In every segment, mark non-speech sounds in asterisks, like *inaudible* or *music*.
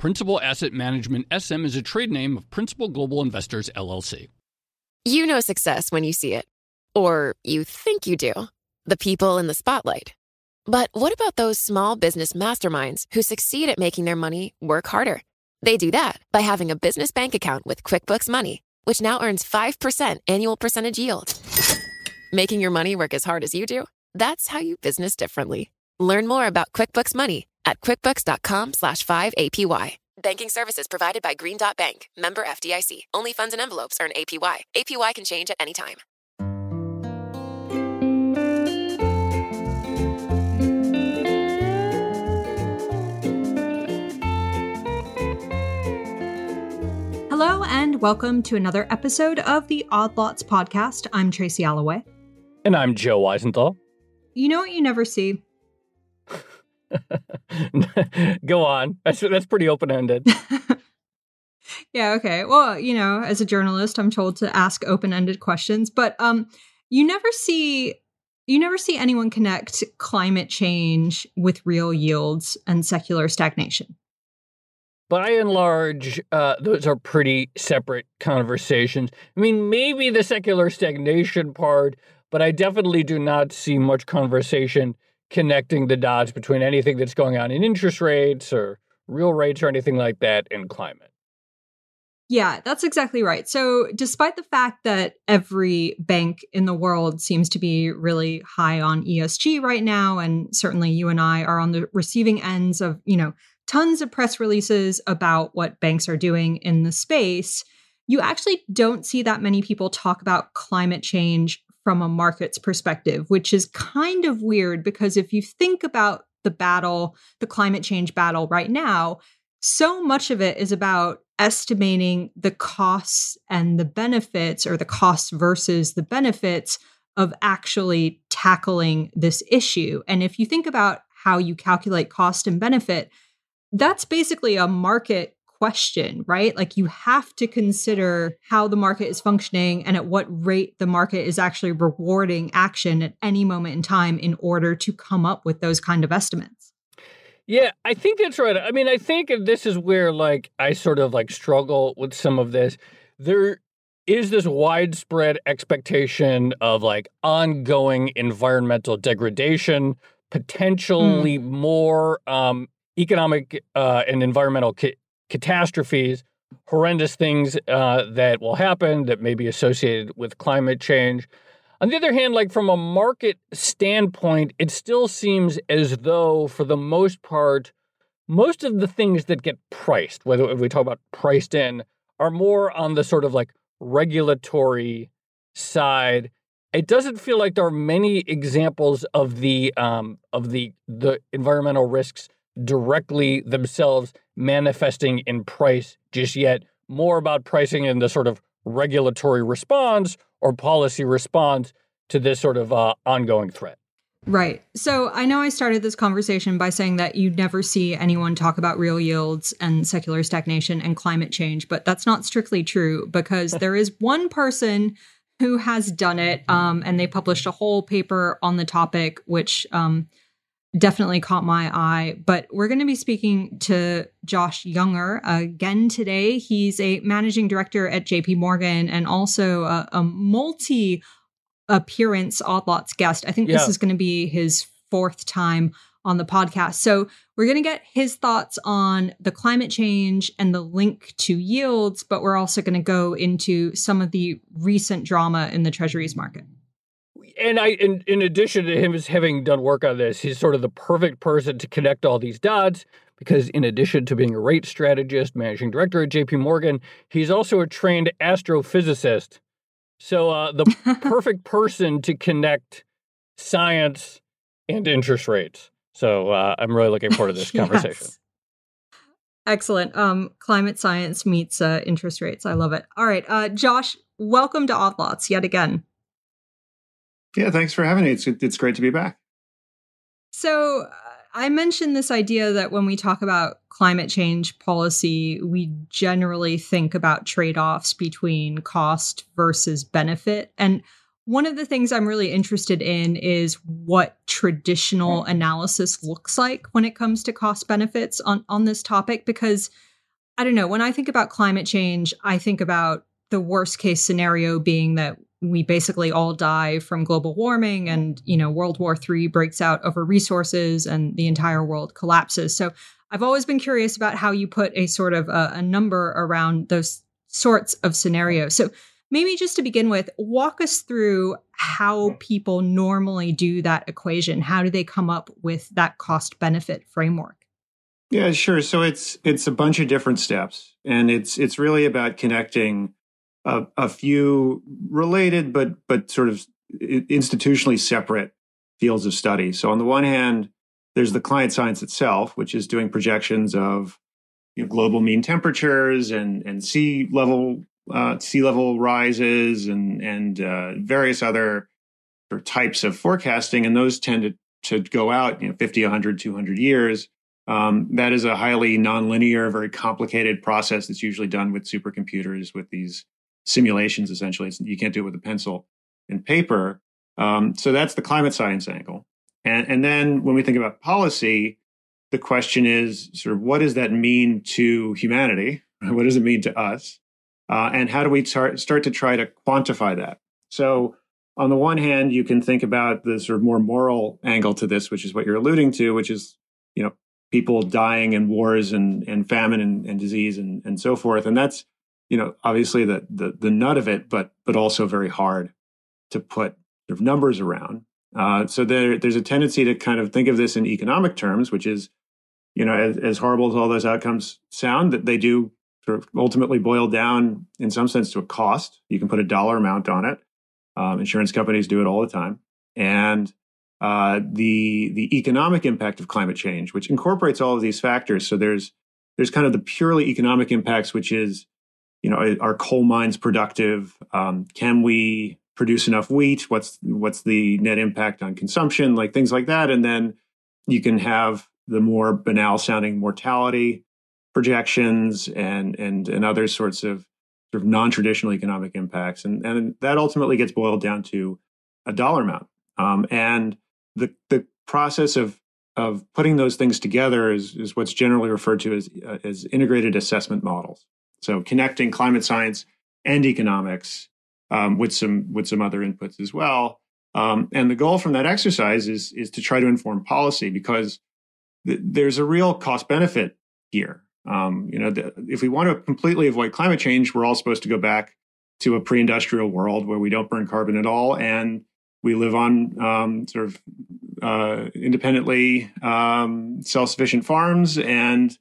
Principal Asset Management SM is a trade name of Principal Global Investors LLC. You know success when you see it, or you think you do. The people in the spotlight. But what about those small business masterminds who succeed at making their money work harder? They do that by having a business bank account with QuickBooks Money, which now earns 5% annual percentage yield. Making your money work as hard as you do? That's how you business differently. Learn more about QuickBooks Money at quickbooks.com slash 5APY. Banking services provided by Green Dot Bank, member FDIC. Only funds and envelopes earn APY. APY can change at any time. Hello and welcome to another episode of the Odd Lots podcast. I'm Tracy Alloway. And I'm Joe Weisenthal. You know what you never see? *laughs* Go on. That's that's pretty open ended. *laughs* yeah. Okay. Well, you know, as a journalist, I'm told to ask open ended questions, but um, you never see you never see anyone connect climate change with real yields and secular stagnation. By and large, uh, those are pretty separate conversations. I mean, maybe the secular stagnation part, but I definitely do not see much conversation connecting the dots between anything that's going on in interest rates or real rates or anything like that in climate. Yeah, that's exactly right. So, despite the fact that every bank in the world seems to be really high on ESG right now, and certainly you and I are on the receiving ends of, you know, tons of press releases about what banks are doing in the space, you actually don't see that many people talk about climate change from a market's perspective, which is kind of weird because if you think about the battle, the climate change battle right now, so much of it is about estimating the costs and the benefits, or the costs versus the benefits of actually tackling this issue. And if you think about how you calculate cost and benefit, that's basically a market question, right? Like you have to consider how the market is functioning and at what rate the market is actually rewarding action at any moment in time in order to come up with those kind of estimates. Yeah, I think that's right. I mean, I think this is where like I sort of like struggle with some of this. There is this widespread expectation of like ongoing environmental degradation, potentially mm. more um, economic uh, and environmental ca- catastrophes, horrendous things uh, that will happen that may be associated with climate change. On the other hand, like from a market standpoint, it still seems as though, for the most part, most of the things that get priced, whether we talk about priced in, are more on the sort of like regulatory side. It doesn't feel like there are many examples of the um, of the the environmental risks directly themselves manifesting in price just yet. More about pricing and the sort of regulatory response or policy response to this sort of uh, ongoing threat. Right. So I know I started this conversation by saying that you never see anyone talk about real yields and secular stagnation and climate change, but that's not strictly true because there is one person who has done it, um, and they published a whole paper on the topic, which um, definitely caught my eye. But we're going to be speaking to Josh Younger again today. He's a managing director at JP Morgan and also a, a multi appearance Odd Lots guest. I think yeah. this is going to be his fourth time on the podcast. So we're going to get his thoughts on the climate change and the link to yields, but we're also going to go into some of the recent drama in the treasuries market and I, in, in addition to him having done work on this, he's sort of the perfect person to connect all these dots because, in addition to being a rate strategist, managing director at JP Morgan, he's also a trained astrophysicist. So, uh, the *laughs* perfect person to connect science and interest rates. So, uh, I'm really looking forward to this *laughs* conversation. yes. Excellent. Um, climate science meets uh, interest rates. I love it. All right, uh, Josh, welcome to Odd Lots yet again. Yeah, thanks for having me. It's it's great to be back. So uh, I mentioned this idea that when we talk about climate change policy, we generally think about trade offs between cost versus benefit. And one of the things I'm really interested in is what traditional analysis looks like when it comes to cost benefits on, on this topic. Because I don't know, when I think about climate change, I think about the worst case scenario being that we basically all die from global warming and you know world war iii breaks out over resources and the entire world collapses. So i've always been curious about how you put a sort of a, a number around those sorts of scenarios. So maybe just to begin with walk us through how people normally do that equation. How do they come up with that cost benefit framework? Yeah sure. So it's it's a bunch of different steps and it's it's really about connecting a, a few related but but sort of institutionally separate fields of study. So on the one hand, there's the climate science itself, which is doing projections of you know, global mean temperatures and and sea level uh, sea level rises and and uh, various other types of forecasting, and those tend to to go out you know 50, 100, 200 years. Um, that is a highly nonlinear, very complicated process that's usually done with supercomputers with these simulations essentially. It's, you can't do it with a pencil and paper. Um, so that's the climate science angle. And, and then when we think about policy, the question is sort of what does that mean to humanity? *laughs* What does it mean to us? Uh, and how do we tar- start to try to quantify that? So, on the one hand, you can think about the sort of more moral angle to this, which is what you're alluding to, which is you know people dying in wars and, and famine and, and disease and, and so forth. And that's you know, obviously the the the nut of it, but but also very hard to put sort of numbers around. Uh, so there there's a tendency to kind of think of this in economic terms, which is, you know, as, as horrible as all those outcomes sound, that they do sort of ultimately boil down in some sense to a cost. You can put a dollar amount on it. Um, insurance companies do it all the time, and uh, the the economic impact of climate change, which incorporates all of these factors. So there's there's kind of the purely economic impacts, which is you know, are coal mines productive? Um, can we produce enough wheat? What's what's the net impact on consumption? Like things like that, and then you can have the more banal sounding mortality projections and and and other sorts of sort of non-traditional economic impacts, and and that ultimately gets boiled down to a dollar amount. Um, and the the process of of putting those things together is, is what's generally referred to as, uh, as integrated assessment models. So connecting climate science and economics um, with some with some other inputs as well. Um, and the goal from that exercise is is to try to inform policy because th- there's a real cost benefit here. Um, you know, the, if we want to completely avoid climate change, we're all supposed to go back to a pre-industrial world where we don't burn carbon at all and we live on um, sort of uh, independently um, self-sufficient farms and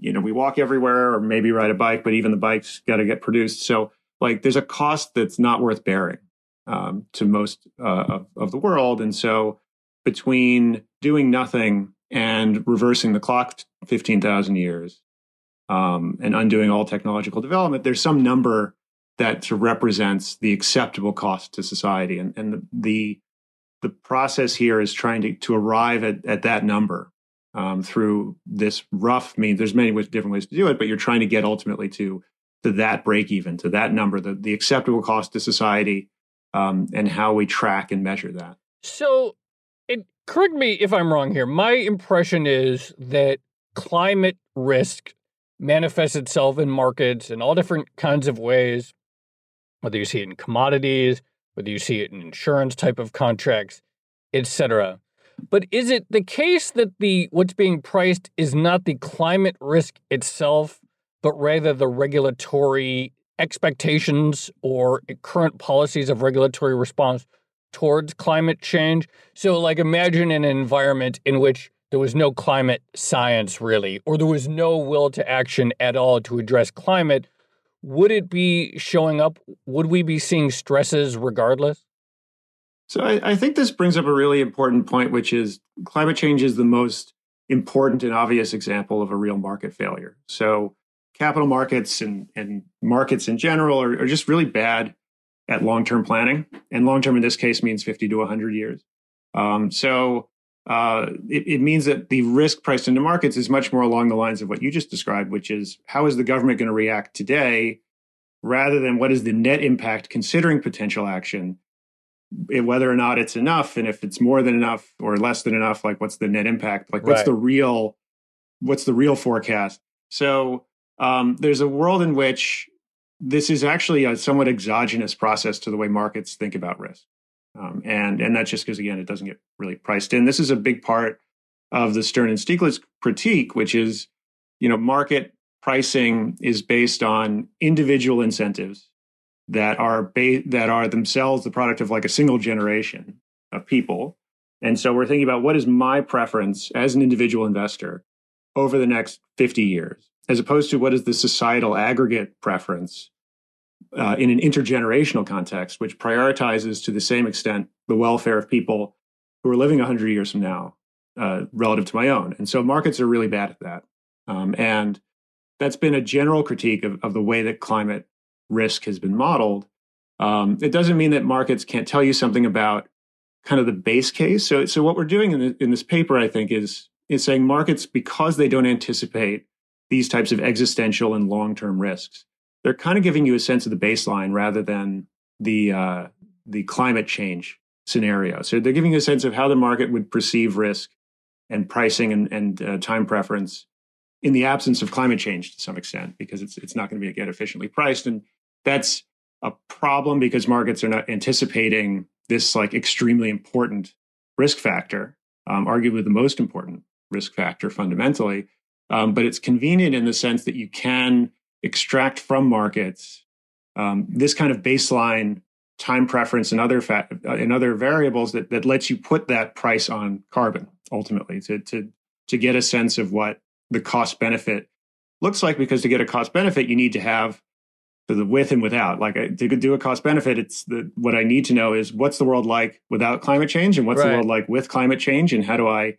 you know, we walk everywhere or maybe ride a bike, but even the bikes got to get produced. So, like, there's a cost that's not worth bearing um, to most uh, of, of the world. And so, between doing nothing and reversing the clock 15,000 years um, and undoing all technological development, there's some number that sort of represents the acceptable cost to society. And, and the, the, the process here is trying to, to arrive at, at that number um, through this rough means. There's many different ways to do it, but you're trying to get ultimately to to that break even, to that number, the, the acceptable cost to society, um, and how we track and measure that. So, it, correct me if I'm wrong here. My impression is that climate risk manifests itself in markets in all different kinds of ways, whether you see it in commodities, whether you see it in insurance type of contracts, etc. But is it the case that the what's being priced is not the climate risk itself, but rather the regulatory expectations or current policies of regulatory response towards climate change? So, like, imagine an environment in which there was no climate science really, or there was no will to action at all to address climate. Would it be showing up? Would we be seeing stresses regardless? So I, I, think this brings up a really important point, which is climate change is the most important and obvious example of a real market failure. So capital markets and, and markets in general are, are just really bad at long-term planning. And long-term in this case means 50 to 100 years. Um, so uh, it, it, means that the risk priced into markets is much more along the lines of what you just described, which is how is the government going to react today rather than what is the net impact considering potential action whether or not it's enough and if it's more than enough or less than enough like what's the net impact? Like what's right. the real what's the real forecast? So um, there's a world in which this is actually a somewhat exogenous process to the way markets think about risk. Um, and and that's just because again it doesn't get really priced in. This is a big part of the stern and stiglitz critique which is you know market pricing is based on individual incentives that are ba- that are themselves the product of like a single generation of people. And so we're thinking about what is my preference as an individual investor over the next 50 years, as opposed to what is the societal aggregate preference uh, in an intergenerational context, which prioritizes to the same extent the welfare of people who are living 100 years from now uh, relative to my own. And so markets are really bad at that. Um, and that's been a general critique of, of the way that climate risk has been modeled. Um, it doesn't mean that markets can't tell you something about kind of the base case. So, so what we're doing in, the, in this paper, I think, is is saying markets because they don't anticipate these types of existential and long term risks, they're kind of giving you a sense of the baseline rather than the uh, the climate change scenario. So they're giving you a sense of how the market would perceive risk and pricing and, and uh, time preference in the absence of climate change to some extent, because it's it's not going to be again efficiently priced. And that's a problem because markets are not anticipating this like extremely important risk factor, um, arguably the most important risk factor fundamentally. Um, but it's convenient in the sense that you can extract from markets um, this kind of baseline time preference and other fa- uh, and other variables that that lets you put that price on carbon ultimately to to to get a sense of what the cost benefit looks like because to get a cost benefit you need to have to the with and without. Like to do a cost benefit, it's the what I need to know is what's the world like without climate change, and what's right. the world like with climate change, and how do I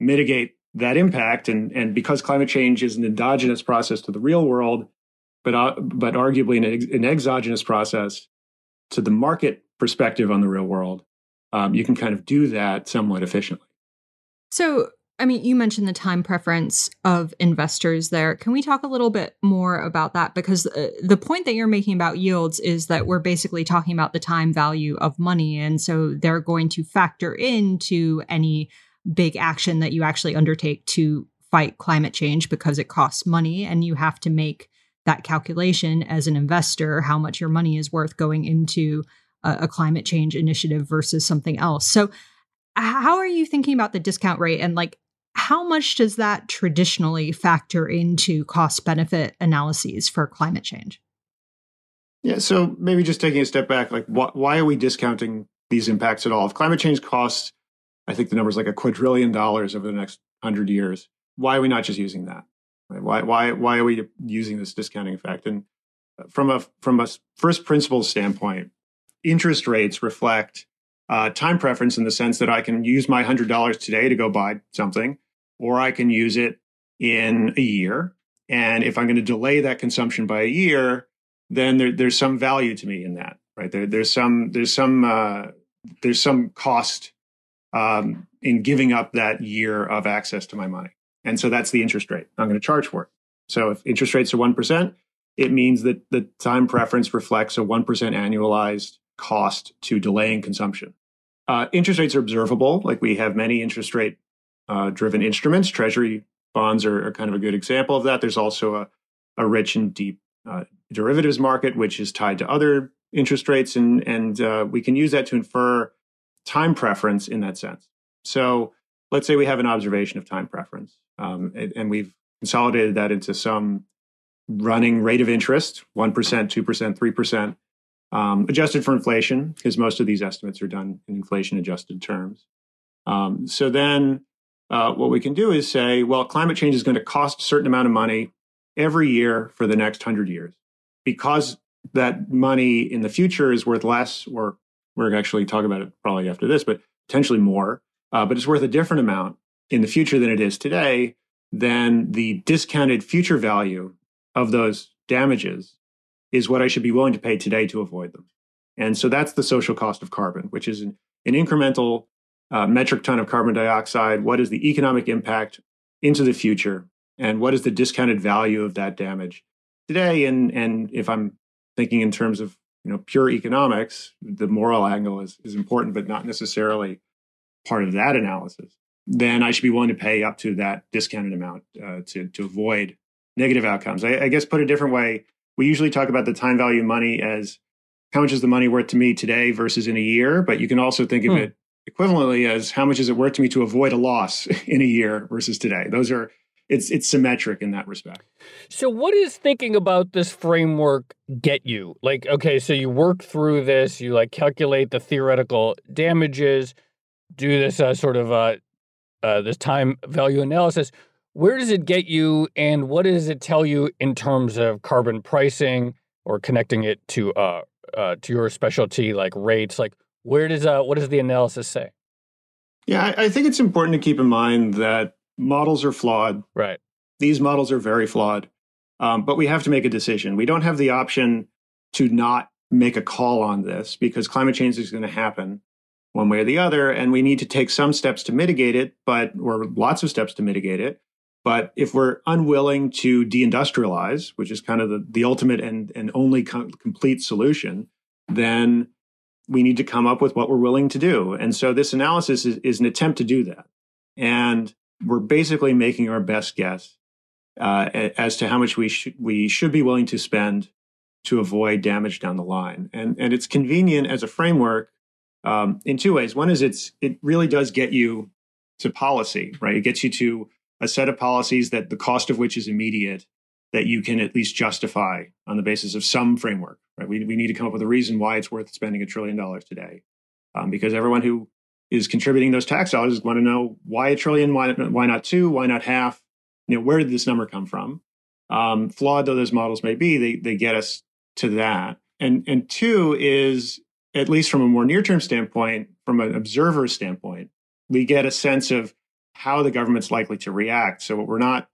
mitigate that impact? And and because climate change is an endogenous process to the real world, but uh, but arguably an, ex- an, exogenous process to the market perspective on the real world, um, you can kind of do that somewhat efficiently. So I mean, you mentioned the time preference of investors there. Can we talk a little bit more about that? Because uh, the point that you're making about yields is that we're basically talking about the time value of money. And so they're going to factor into any big action that you actually undertake to fight climate change because it costs money. And you have to make that calculation as an investor how much your money is worth going into a, a climate change initiative versus something else. So, how are you thinking about the discount rate and like how much does that traditionally factor into cost benefit analyses for climate change? Yeah, so maybe just taking a step back, like wh- why are we discounting these impacts at all? If climate change costs, I think the number is like a quadrillion dollars over the next hundred years, why are we not just using that? Why why why are we using this discounting effect? And from a from a first principles standpoint, interest rates reflect uh, time preference in the sense that I can use my hundred dollars today to go buy something, or I can use it in a year. And if I'm going to delay that consumption by a year, then there, there's some value to me in that, right? There, there's some there's some uh, there's some cost um, in giving up that year of access to my money, and so that's the interest rate I'm going to charge for it. So if interest rates are one percent, it means that the time preference reflects a one percent annualized cost to delaying consumption. Uh, interest rates are observable, like we have many interest rate uh, driven instruments. Treasury bonds are, are, kind of a good example of that. There's also a, a rich and deep uh, derivatives market, which is tied to other interest rates, and and uh, we can use that to infer time preference in that sense. So let's say we have an observation of time preference, um, and, and we've consolidated that into some running rate of interest, one percent, two percent, three percent. Um, adjusted for inflation, because most of these estimates are done in inflation adjusted terms. Um, so then uh, what we can do is say, well, climate change is going to cost a certain amount of money every year for the next hundred years. Because that money in the future is worth less, or we're actually talking about it probably after this, but potentially more, uh, but it's worth a different amount in the future than it is today, then the discounted future value of those damages is what I should be willing to pay today to avoid them. And so that's the social cost of carbon, which is an, an incremental uh, metric ton of carbon dioxide. What is the economic impact into the future? And what is the discounted value of that damage today? And, and if I'm thinking in terms of you know pure economics, the moral angle is, is important, but not necessarily part of that analysis. Then I should be willing to pay up to that discounted amount uh, to to avoid negative outcomes. I, I guess put a different way, we usually talk about the time value of money as how much is the money worth to me today versus in a year, but you can also think of hmm. it equivalently as how much is it worth to me to avoid a loss *laughs* in a year versus today. Those are it's it's symmetric in that respect. So what is thinking about this framework get you? Like okay, so you work through this, you like calculate the theoretical damages, do this uh, sort of uh, uh, this time value analysis. Where does it get you, and what does it tell you in terms of carbon pricing or connecting it to uh, uh, to your specialty like rates? Like, where does uh, what does the analysis say? Yeah, I, I think it's important to keep in mind that models are flawed. Right. These models are very flawed, um, but we have to make a decision. We don't have the option to not make a call on this because climate change is going to happen one way or the other, and we need to take some steps to mitigate it, but or lots of steps to mitigate it. But if we're unwilling to deindustrialize, which is kind of the, the ultimate and, and only co- complete solution, then we need to come up with what we're willing to do. And so this analysis is, is an attempt to do that. And we're basically making our best guess uh, as to how much we, sh- we should be willing to spend to avoid damage down the line. And, and it's convenient as a framework um, in two ways. One is it's, it really does get you to policy, right? It gets you to a set of policies that the cost of which is immediate that you can at least justify on the basis of some framework. Right? We, we need to come up with a reason why it's worth spending a trillion dollars today, um, because everyone who is contributing those tax dollars want to know why a trillion, why, why not two, why not half? You know, where did this number come from? Um, flawed though those models may be, they they get us to that. And and two is at least from a more near term standpoint, from an observer standpoint, we get a sense of how the government's likely to react. So we're not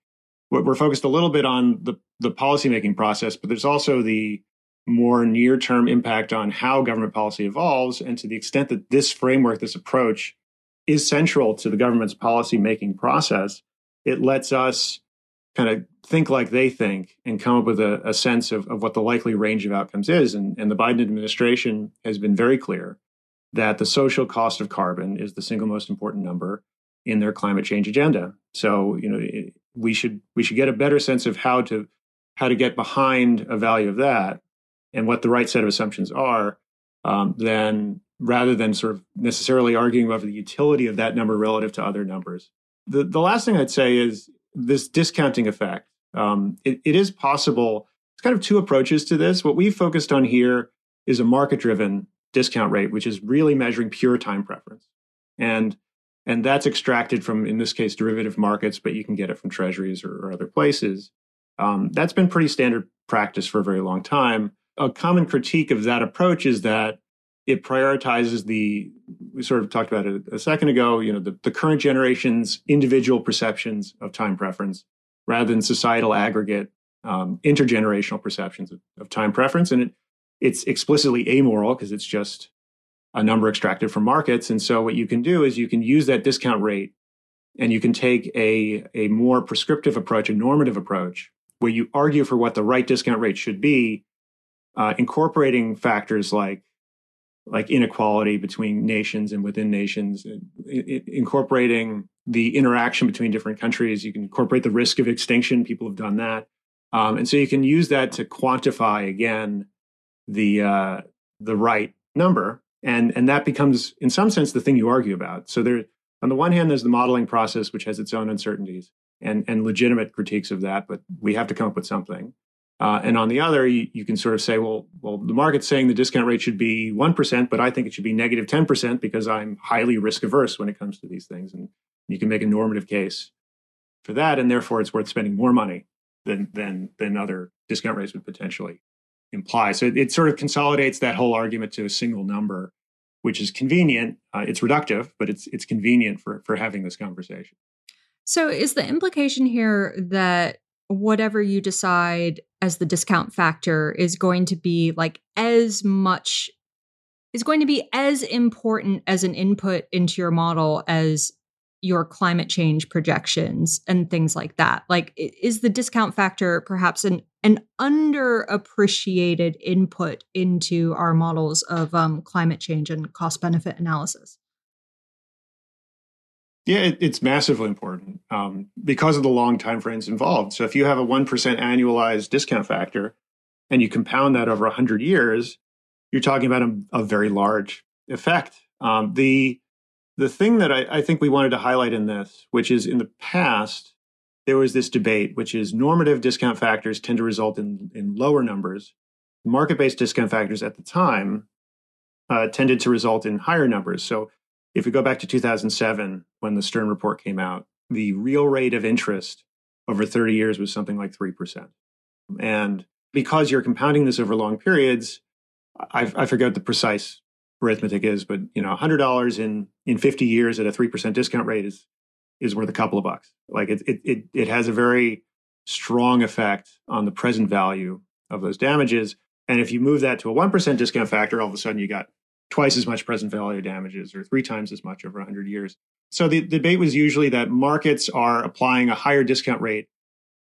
we're focused a little bit on the the policymaking process, but there's also the more near term impact on how government policy evolves, and to the extent that this framework, this approach, is central to the government's policy making process, it lets us kind of think like they think and come up with a, a sense of, of what the likely range of outcomes is. And, and the Biden administration has been very clear that the social cost of carbon is the single most important number in their climate change agenda. So, you know, we should we should get a better sense of how to how to get behind a value of that and what the right set of assumptions are, um, than rather than sort of necessarily arguing over the utility of that number relative to other numbers. The the last thing I'd say is this discounting effect. Um, it, it is possible. It's kind of two approaches to this. What we've focused on here is a market driven discount rate, which is really measuring pure time preference. And and that's extracted from, in this case, derivative markets, but you can get it from treasuries or, or other places. Um, that's been pretty standard practice for a very long time. A common critique of that approach is that it prioritizes the we sort of talked about it a second ago you know the, the current generation's individual perceptions of time preference rather than societal aggregate um, intergenerational perceptions of, of, time preference and it, it's explicitly amoral because it's just a number extracted from markets. And so what you can do is you can use that discount rate and you can take a, a more prescriptive approach, a normative approach, where you argue for what the right discount rate should be, uh, incorporating factors like like inequality between nations and within nations, incorporating the interaction between different countries. You can incorporate the risk of extinction. People have done that, um, and so you can use that to quantify again the uh, the right number and and that becomes in some sense the thing you argue about. So there on the one hand there's the modeling process which has its own uncertainties and and legitimate critiques of that but we have to come up with something. Uh, and on the other you, you, can sort of say well well the market's saying the discount rate should be 1% but i think it should be negative 10% because i'm highly risk averse when it comes to these things. And you can make a normative case for that and therefore it's worth spending more money than than than other discount rates would potentially imply. So it, it, sort of consolidates that whole argument to a single number, which is convenient. Uh, it's reductive, but it's it's convenient for for having this conversation. So, is the implication here that whatever you decide as the discount factor is going to be like as much is going to be as important as an input into your model as your climate change projections and things like that like is the discount factor perhaps an an underappreciated input into our models of um, climate change and cost benefit analysis. Yeah it, it's massively important um, because of the long time frames involved. So if you have a 1% annualized discount factor and you compound that over 100 years you're talking about a, a very large effect. Um, the the thing that I, I think we wanted to highlight in this, which is in the past, there was this debate, which is normative discount factors tend to result in, in lower numbers. Market based discount factors at the time uh, tended to result in higher numbers. So if we go back to 2007, when the Stern report came out, the real rate of interest over 30 years was something like 3%. And because you're compounding this over long periods, I, I forget the precise arithmetic is, but you know, hundred dollars in in fifty years at a three percent discount rate is is worth a couple of bucks. Like it it it, it has a very strong effect on the present value of those damages. And if you move that to a one percent discount factor, all of a sudden you got twice as much present value damages or three times as much over 100 years. So the, the debate was usually that markets are applying a higher discount rate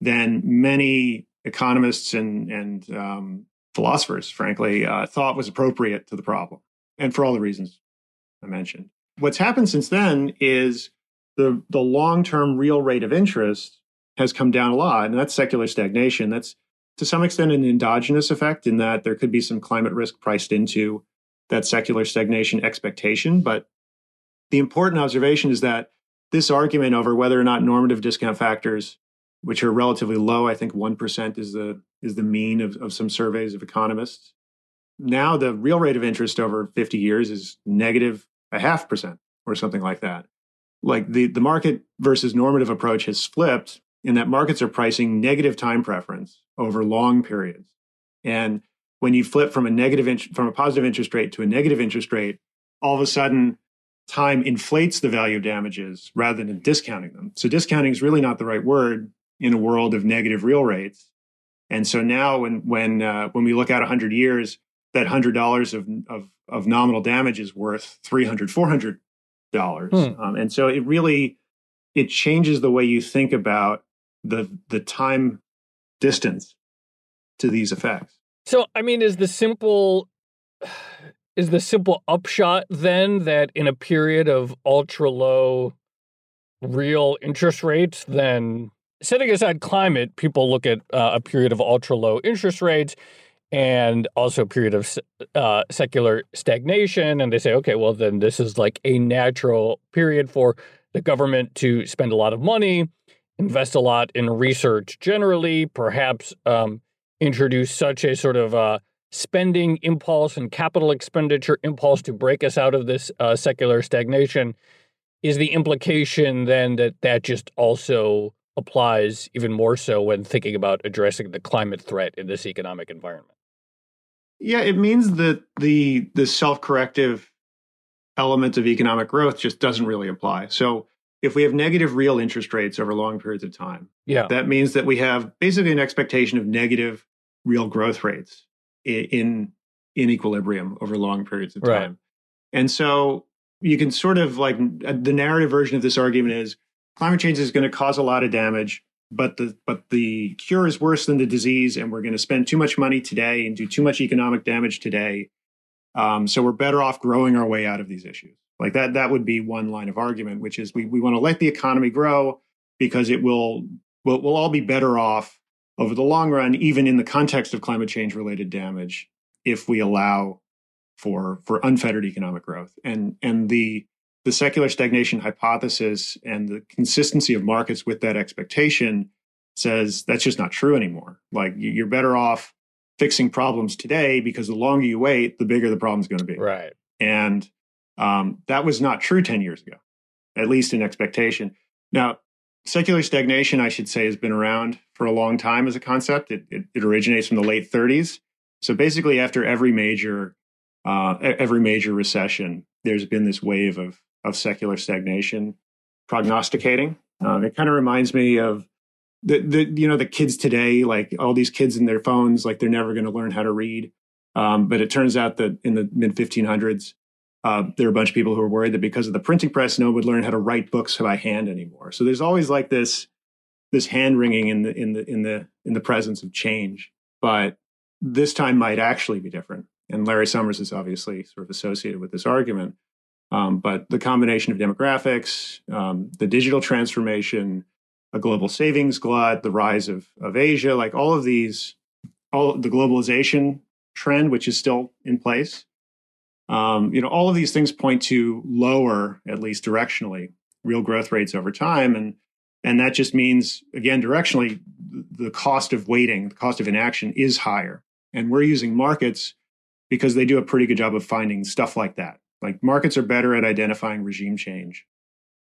than many economists and, and um, philosophers, frankly, uh, thought was appropriate to the problem and for all the reasons I mentioned. What's happened since then is the the long term real rate of interest has come down a lot, and that's secular stagnation. That's to some extent an endogenous effect in that there could be some climate risk priced into that secular stagnation expectation. But the important observation is that this argument over whether or not normative discount factors, which are relatively low, I think one percent is the is the mean of, of some surveys of economists, now the real rate of interest over 50 years is negative a half percent or something like that. Like the, the market versus normative approach has flipped in that markets are pricing negative time preference over long periods. And when you flip from a negative from a positive interest rate to a negative interest rate, all of a sudden time inflates the value of damages rather than discounting them. So discounting is really not the right word in a world of negative real rates. And so now when when uh, when we look at 100 years, that hundred dollars of, of of nominal damage is worth 300 400 dollars hmm. um, and so it really it changes the way you think about the the time distance to these effects so i mean is the simple is the simple upshot then that in a period of ultra low real interest rates then setting aside climate people look at uh, a period of ultra low interest rates and also a period of uh, secular stagnation. And they say, okay, well, then this is like a natural period for the government to spend a lot of money, invest a lot in research generally, perhaps um, introduce such a sort of uh, spending impulse and capital expenditure impulse to break us out of this uh, secular stagnation. Is the implication then that that just also applies even more so when thinking about addressing the climate threat in this economic environment? Yeah, it means that the the self-corrective element of economic growth just doesn't really apply. So if we have negative real interest rates over long periods of time, yeah. that means that we have basically an expectation of negative real growth rates in in equilibrium over long periods of time. Right. And so you can sort of like the narrative version of this argument is climate change is going to cause a lot of damage but the but the cure is worse than the disease, and we're going to spend too much money today and do too much economic damage today. Um, so we're better off growing our way out of these issues. Like that, that would be one line of argument, which is we we want to let the economy grow because it will will we'll all be better off over the long run, even in the context of climate change related damage, if we allow for for unfettered economic growth. And and the the secular stagnation hypothesis and the consistency of markets with that expectation says that's just not true anymore. Like you're better off fixing problems today because the longer you wait, the bigger the problem's going to be. Right. And um, that was not true 10 years ago, at least in expectation. Now, secular stagnation, I should say, has been around for a long time as a concept. It, it, it originates from the late 30s. So basically, after every major uh, every major recession, there's been this wave of of secular stagnation prognosticating. Um, it kind of reminds me of the, the you know the kids today, like all these kids in their phones, like they're never going to learn how to read. Um, but it turns out that in the mid 1500s, uh, there are a bunch of people who are worried that because of the printing press, no one would learn how to write books by hand anymore. So there's always like this this hand wringing in the in the in the in the presence of change. But this time might actually be different. And Larry Summers is obviously sort of associated with this argument. Um, but the combination of demographics, um, the digital transformation, a global savings glut, the rise of, of Asia, like all of these, all the globalization trend, which is still in place, um, you know, all of these things point to lower, at least directionally, real growth rates over time. And and that just means, again, directionally, the cost of waiting, the cost of inaction is higher. And we're using markets because they do a pretty good job of finding stuff like that. Like markets are better at identifying regime change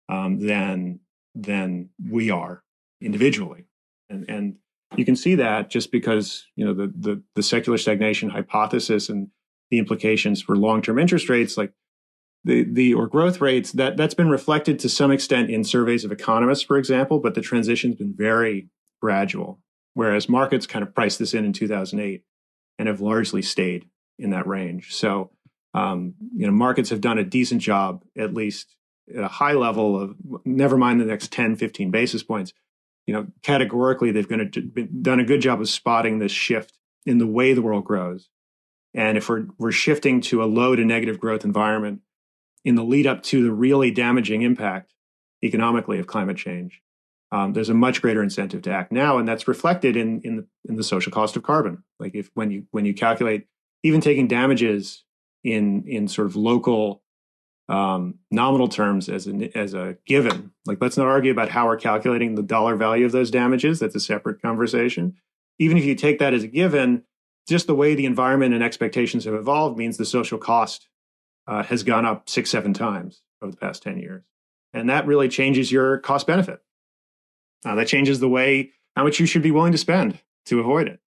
um, than than we are individually, and and you can see that just because you know the the, the secular stagnation hypothesis and the implications for long term interest rates, like the the or growth rates that that's been reflected to some extent in surveys of economists, for example, but the transition's been very gradual. Whereas markets kind of priced this in in 2008 and have largely stayed in that range. So, um, you know, markets have done a decent job, at least at a high level of never mind the next 10, 15 basis points. You know, categorically, they've gonna, done a good job of spotting this shift in the way the world grows. And if we're, we're shifting to a low to negative growth environment in the lead up to the really damaging impact economically of climate change, um, there's a much greater incentive to act now, and that's reflected in in the, in the social cost of carbon. Like if when you when you calculate even taking damages in in sort of local um, nominal terms as a as a given. Like let's not argue about how we're calculating the dollar value of those damages. That's a separate conversation. Even if you take that as a given, just the way the environment and expectations have evolved means the social cost uh, has gone up six seven times over the past ten years, and that really changes your cost benefit. Uh, that changes the way how much you should be willing to spend to avoid it.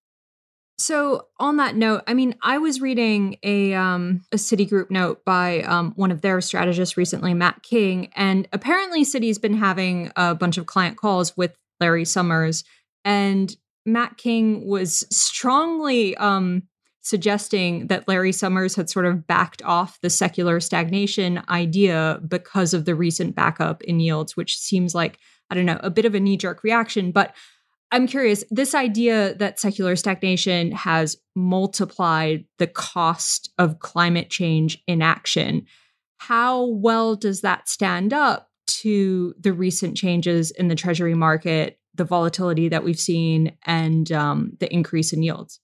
So on that note, I mean, I was reading a um, a Citigroup note by um, one of their strategists recently, Matt King, and apparently Citi's been having a bunch of client calls with Larry Summers, and Matt King was strongly um, suggesting that Larry Summers had sort of backed off the secular stagnation idea because of the recent backup in yields, which seems like I don't know, a bit of a knee jerk reaction. But I'm curious this idea that secular stagnation has multiplied the cost of climate change inaction. How well does that stand up to the recent changes in the treasury market, the volatility that we've seen, and um, the increase in yields?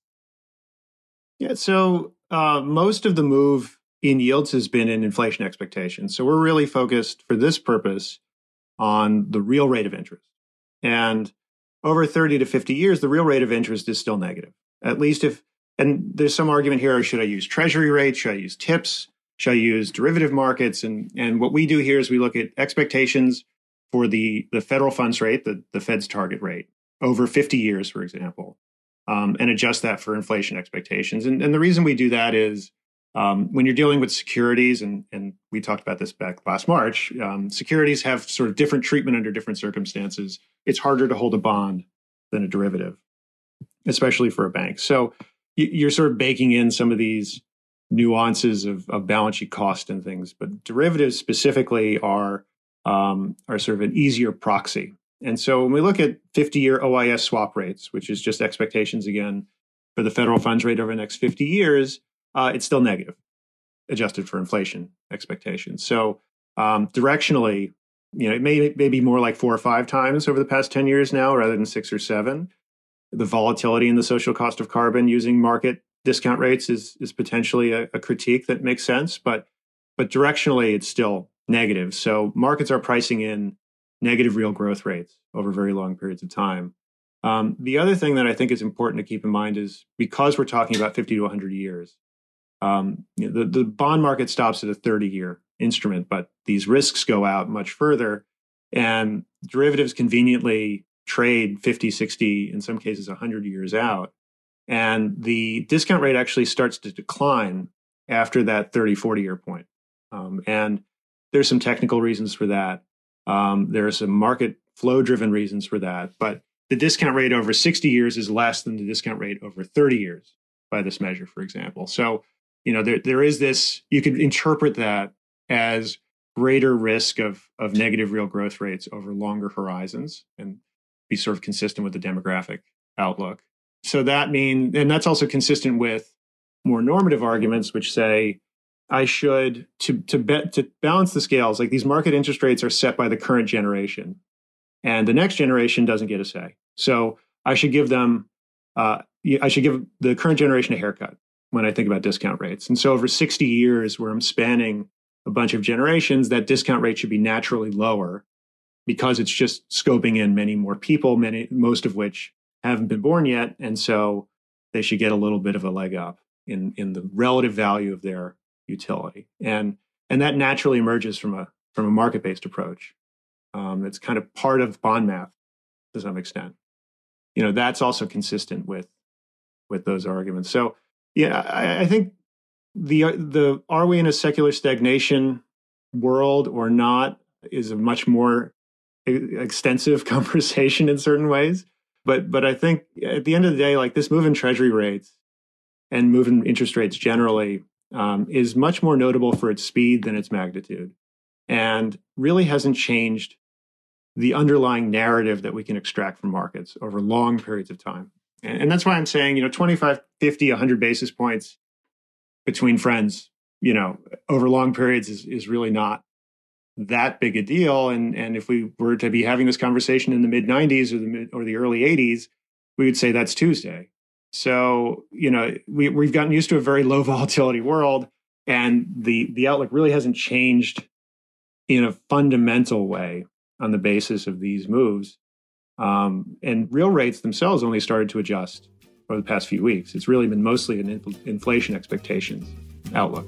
Yeah, so uh, most of the move in yields has been in inflation expectations. So we're really focused for this purpose on the real rate of interest. And over 30 to 50 years, the real rate of interest is still negative. At least if, and there's some argument here should I use treasury rates? Should I use tips? Should I use derivative markets? And, and what we do here is we look at expectations for the, the federal funds rate, the, the Fed's target rate, over 50 years, for example, um, and adjust that for inflation expectations. And, and the reason we do that is um, when you're dealing with securities, and, and we talked about this back last March, um, securities have sort of different treatment under different circumstances. It's harder to hold a bond than a derivative, especially for a bank. So you're sort of baking in some of these nuances of, of balance sheet cost and things, but derivatives specifically are um, are sort of an easier proxy. And so when we look at 50 year OIS swap rates, which is just expectations again for the federal funds rate over the next 50 years, uh, it's still negative, adjusted for inflation expectations. So um, directionally, you know, it may, may be more like four or five times over the past 10 years now rather than six or seven. The volatility in the social cost of carbon using market discount rates is, is potentially a, a critique that makes sense, but, but directionally, it's still negative. So markets are pricing in negative real growth rates over very long periods of time. Um, the other thing that I think is important to keep in mind is because we're talking about 50 to 100 years, um, you know, the, the bond market stops at a 30 year instrument, but these risks go out much further. And derivatives conveniently trade 50, 60, in some cases 100 years out. And the discount rate actually starts to decline after that 30, 40 year point. Um, and there's some technical reasons for that. Um, there are some market flow driven reasons for that. But the discount rate over 60 years is less than the discount rate over 30 years by this measure, for example. So, you know, there, there is this, you could interpret that as greater risk of, of negative real growth rates over longer horizons and be sort of consistent with the demographic outlook. So that means, and that's also consistent with more normative arguments, which say I should to to bet to balance the scales. Like these market interest rates are set by the current generation, and the next generation doesn't get a say. So I should give them, uh, I should give the current generation a haircut when I think about discount rates. And so over 60 years, where I'm spanning a bunch of generations, that discount rate should be naturally lower because it's just scoping in many more people, many most of which haven't been born yet, and so they should get a little bit of a leg up in in the relative value of their utility, and and that naturally emerges from a from a market based approach. Um, it's kind of part of bond math to some extent. You know, that's also consistent with with those arguments. So yeah, I, I think the the are we in a secular stagnation world or not is a much more extensive *laughs* conversation in certain ways. But but I think at the end of the day, like this move in treasury rates and move in interest rates generally um, is much more notable for its speed than its magnitude, and really hasn't changed the underlying narrative that we can extract from markets over long periods of time. And, and that's why I'm saying, you know, 25, 50, 100 basis points between friends, you know, over long periods is, is really not that big a deal. And and if we were to be having this conversation in the mid '90s or the mid, or the early '80s, we would say that's Tuesday. So you know we we've gotten used to a very low *laughs* volatility world, and the the outlook really hasn't changed in a fundamental way on the basis of these moves. Um, and real rates themselves only started to adjust over the past few weeks. It's really been mostly an inflation expectations outlook.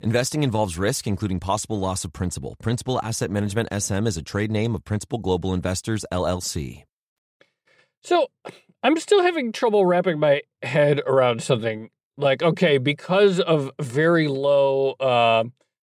Investing involves risk, including possible loss of principal. Principal Asset Management SM is a trade name of Principal Global Investors, LLC. So I'm still having trouble wrapping my head around something like, okay, because of very low uh,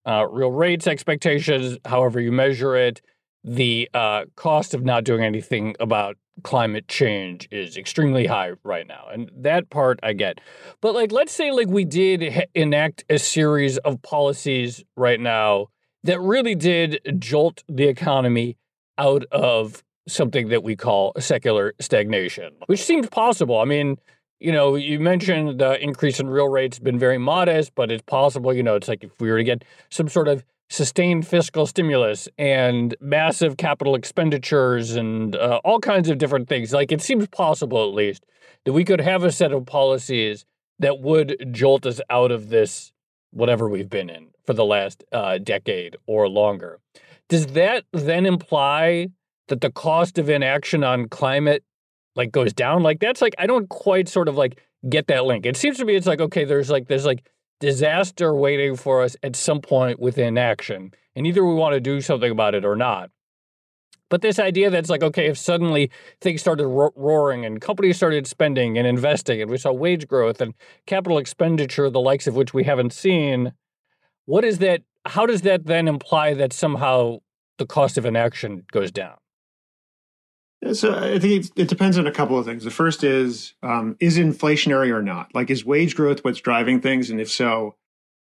uh, real rates expectations, however you measure it, the uh, cost of not doing anything about climate change is extremely high right now and that part i get. But like let's say like we did enact a series of policies right now that really did jolt the economy out of something that we call secular stagnation which seems possible. I mean you know you mentioned the increase in real rates been very modest but it's possible you know it's like if we were to get some sort of sustained fiscal stimulus and massive capital expenditures and uh, all kinds of different things. Like it seems possible, at least, that we could have a set of policies that would jolt us out of this, whatever we've been in for the last uh, decade or longer. Does that then imply that the cost of inaction on climate like goes down? Like that's like I don't quite sort of like get that link. It seems to me it's like okay, there's like there's like disaster waiting for us at some point within action. And either we want to do something about it or not. But this idea that's like, okay, if suddenly things started ro- roaring and companies started spending and investing and we saw wage growth and capital expenditure, the likes of which we haven't seen, what is that? How does that then imply that somehow the cost of inaction goes down? So I think it depends on a couple of things. The first is um, is inflationary or not? Like is wage growth what's driving things, and if so,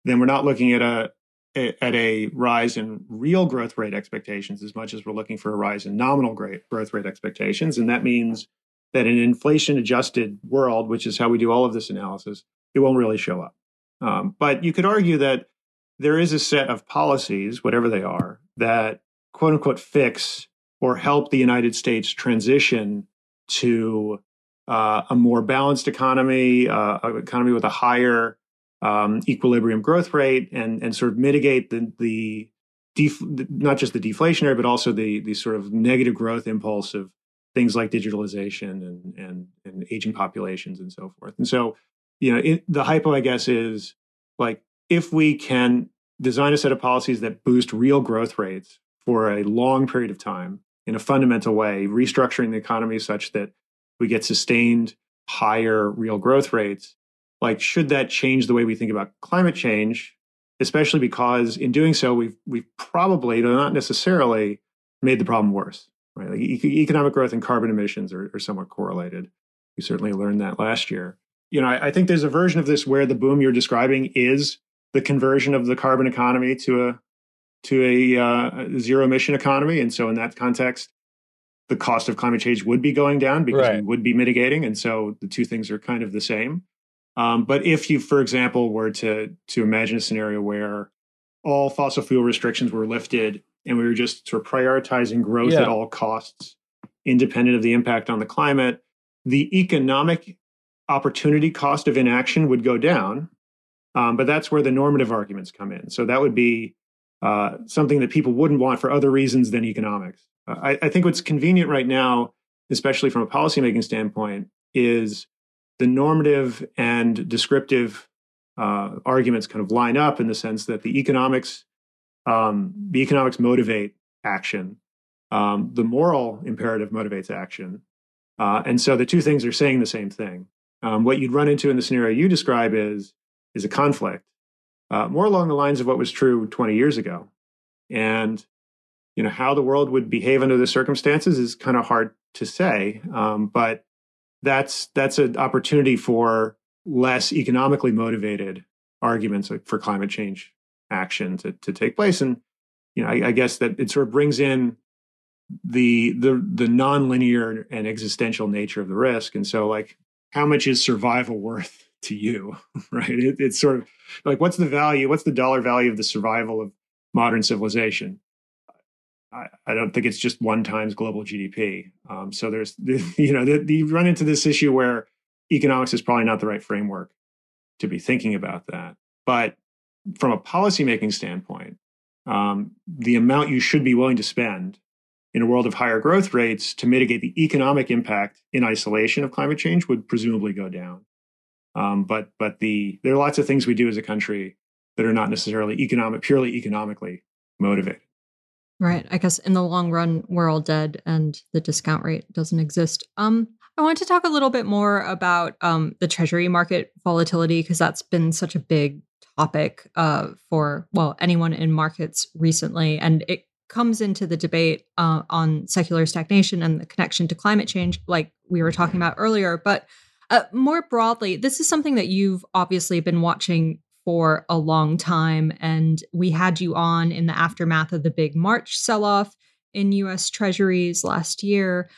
then we're not looking at a, at a rise in real growth rate expectations as much as we're looking for a rise in nominal growth rate expectations, and that means that in an inflation adjusted world, which is how we do all of this analysis, it won't really show up. Um, but you could argue that there is a set of policies, whatever they are, that quote unquote fix or help the United States transition to uh, a more balanced economy, uh, an economy with a higher um, equilibrium growth rate, and and sort of mitigate the the def- not just the deflationary, but also the the sort of negative growth impulse of things like digitalization and and and aging populations and so forth. And so, you know, it, the hypo, I guess, is like if we can design a set of policies that boost real growth rates for a long period of time in a fundamental way, restructuring the economy such that we get sustained higher real growth rates, like should that change the way we think about climate change especially because in doing so we've we've probably though not necessarily made the problem worse right? Like e- economic growth and carbon emissions are, are, somewhat correlated. We certainly learned that last year. You know I, I, think there's a version of this where the boom you're describing is the conversion of the carbon economy to a to a uh, zero emission economy and so in that context the cost of climate change would be going down because right. we would be mitigating and so the two things are kind of the same um, but if you, for example, were to to imagine a scenario where all fossil fuel restrictions were lifted and we were just sort of prioritizing growth yeah. at all costs, independent of the impact on the climate, the economic opportunity cost of inaction would go down. Um, but that's where the normative arguments come in. So that would be uh, something that people wouldn't want for other reasons than economics. Uh, I, I think what's convenient right now, especially from a policymaking standpoint, is the normative and descriptive uh, arguments kind of line up in the sense that the economics um, the economics motivate action um, the moral imperative motivates action uh, and so the two things are saying the same thing um, what you'd run into in the scenario you describe is is a conflict uh, more along the lines of what was true 20 years ago and you know how the world would behave under the circumstances is kind of hard to say um, but that's that's an opportunity for less economically motivated arguments for climate change action to, to take place. And you know, I, I guess that it sort of brings in the the the nonlinear and existential nature of the risk. And so, like, how much is survival worth to you? *laughs* Right? It, it's sort of like, what's the value? What's the dollar value of the survival of modern civilization? I, I don't think it's just one times global GDP. Um, so there's, *laughs* you know, the, the, you run into this issue where economics is probably not the right framework to be thinking about that. But from a policymaking standpoint, um, the amount you should be willing to spend in a world of higher growth rates to mitigate the economic impact in isolation of climate change would presumably go down. Um, but but the there are lots of things we do as a country that are not necessarily economic, purely economically motivated. Right. I guess in the long run, we're all dead and the discount rate doesn't exist. Um, I want to talk a little bit more about um, the treasury market volatility because that's been such a big topic uh, for, well, anyone in markets recently. And it comes into the debate uh, on secular stagnation and the connection to climate change, like we were talking about earlier. But uh, more broadly, this is something that you've obviously been watching for a long time. And we had you on in the aftermath of the big March sell off in US Treasuries last year.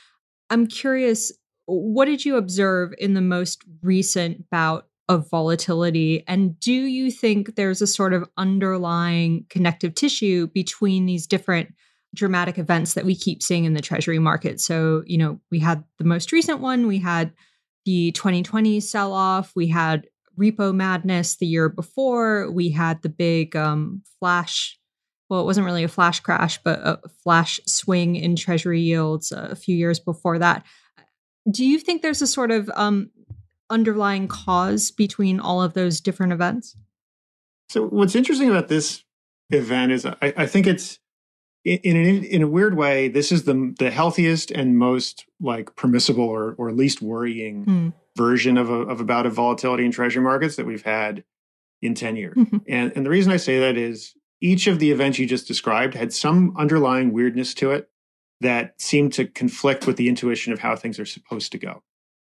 I'm curious, what did you observe in the most recent bout of volatility? And do you think there's a sort of underlying connective tissue between these different dramatic events that we keep seeing in the Treasury market? So, you know, we had the most recent one, we had the 2020 sell off, we had repo madness the year before. We had the big um, flash. Well, it wasn't really a flash crash, but a flash swing in treasury yields a few years before that. Do you think there's a sort of um, underlying cause between all of those different events? So, what's interesting about this event is I, I think it's in, in, in a weird way, this is the the healthiest and most like permissible or or least worrying mm version of a, of a bout of volatility in treasury markets that we've had in 10 years. Mm-hmm. And, and the reason I say that is each of the events you just described had some underlying weirdness to it that seemed to conflict with the intuition of how things are supposed to go.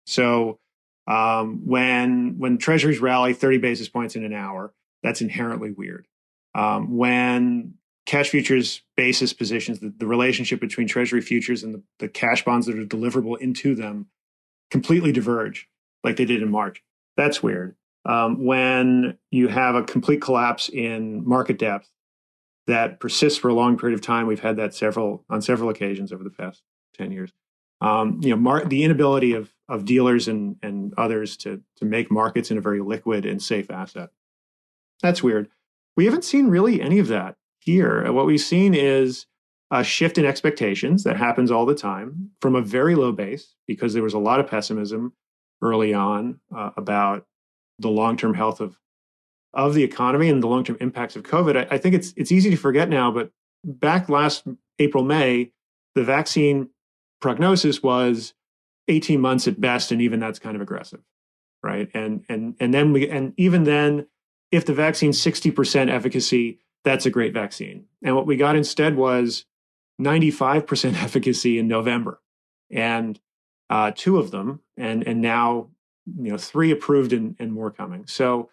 So um, when when treasuries rally 30 basis points in an hour, that's inherently weird. Um, when cash futures basis positions, the, the, relationship between treasury futures and the, the cash bonds that are deliverable into them completely diverge like they did in March. That's weird. Um, when you have a complete collapse in market depth that persists for a long period of time, we've had that several on several occasions over the past ten years. um, you know, mar- the inability of of dealers and and others to to make markets in a very liquid and safe asset. That's weird. We haven't seen really any of that here. What we've seen is a shift in expectations that happens all the time from a very low base because there was a lot of pessimism early on uh, about the long-term health of of the economy and the long-term impacts of COVID. I, I, think it's it's easy to forget now, but back last April May, the vaccine prognosis was 18 months at best, and even that's kind of aggressive, right? And and and then we and even then, if the vaccine's 60% efficacy, that's a great vaccine. And what we got instead was 95% *laughs* efficacy in November, and uh, two of them, and and now you know three approved and, and more coming. So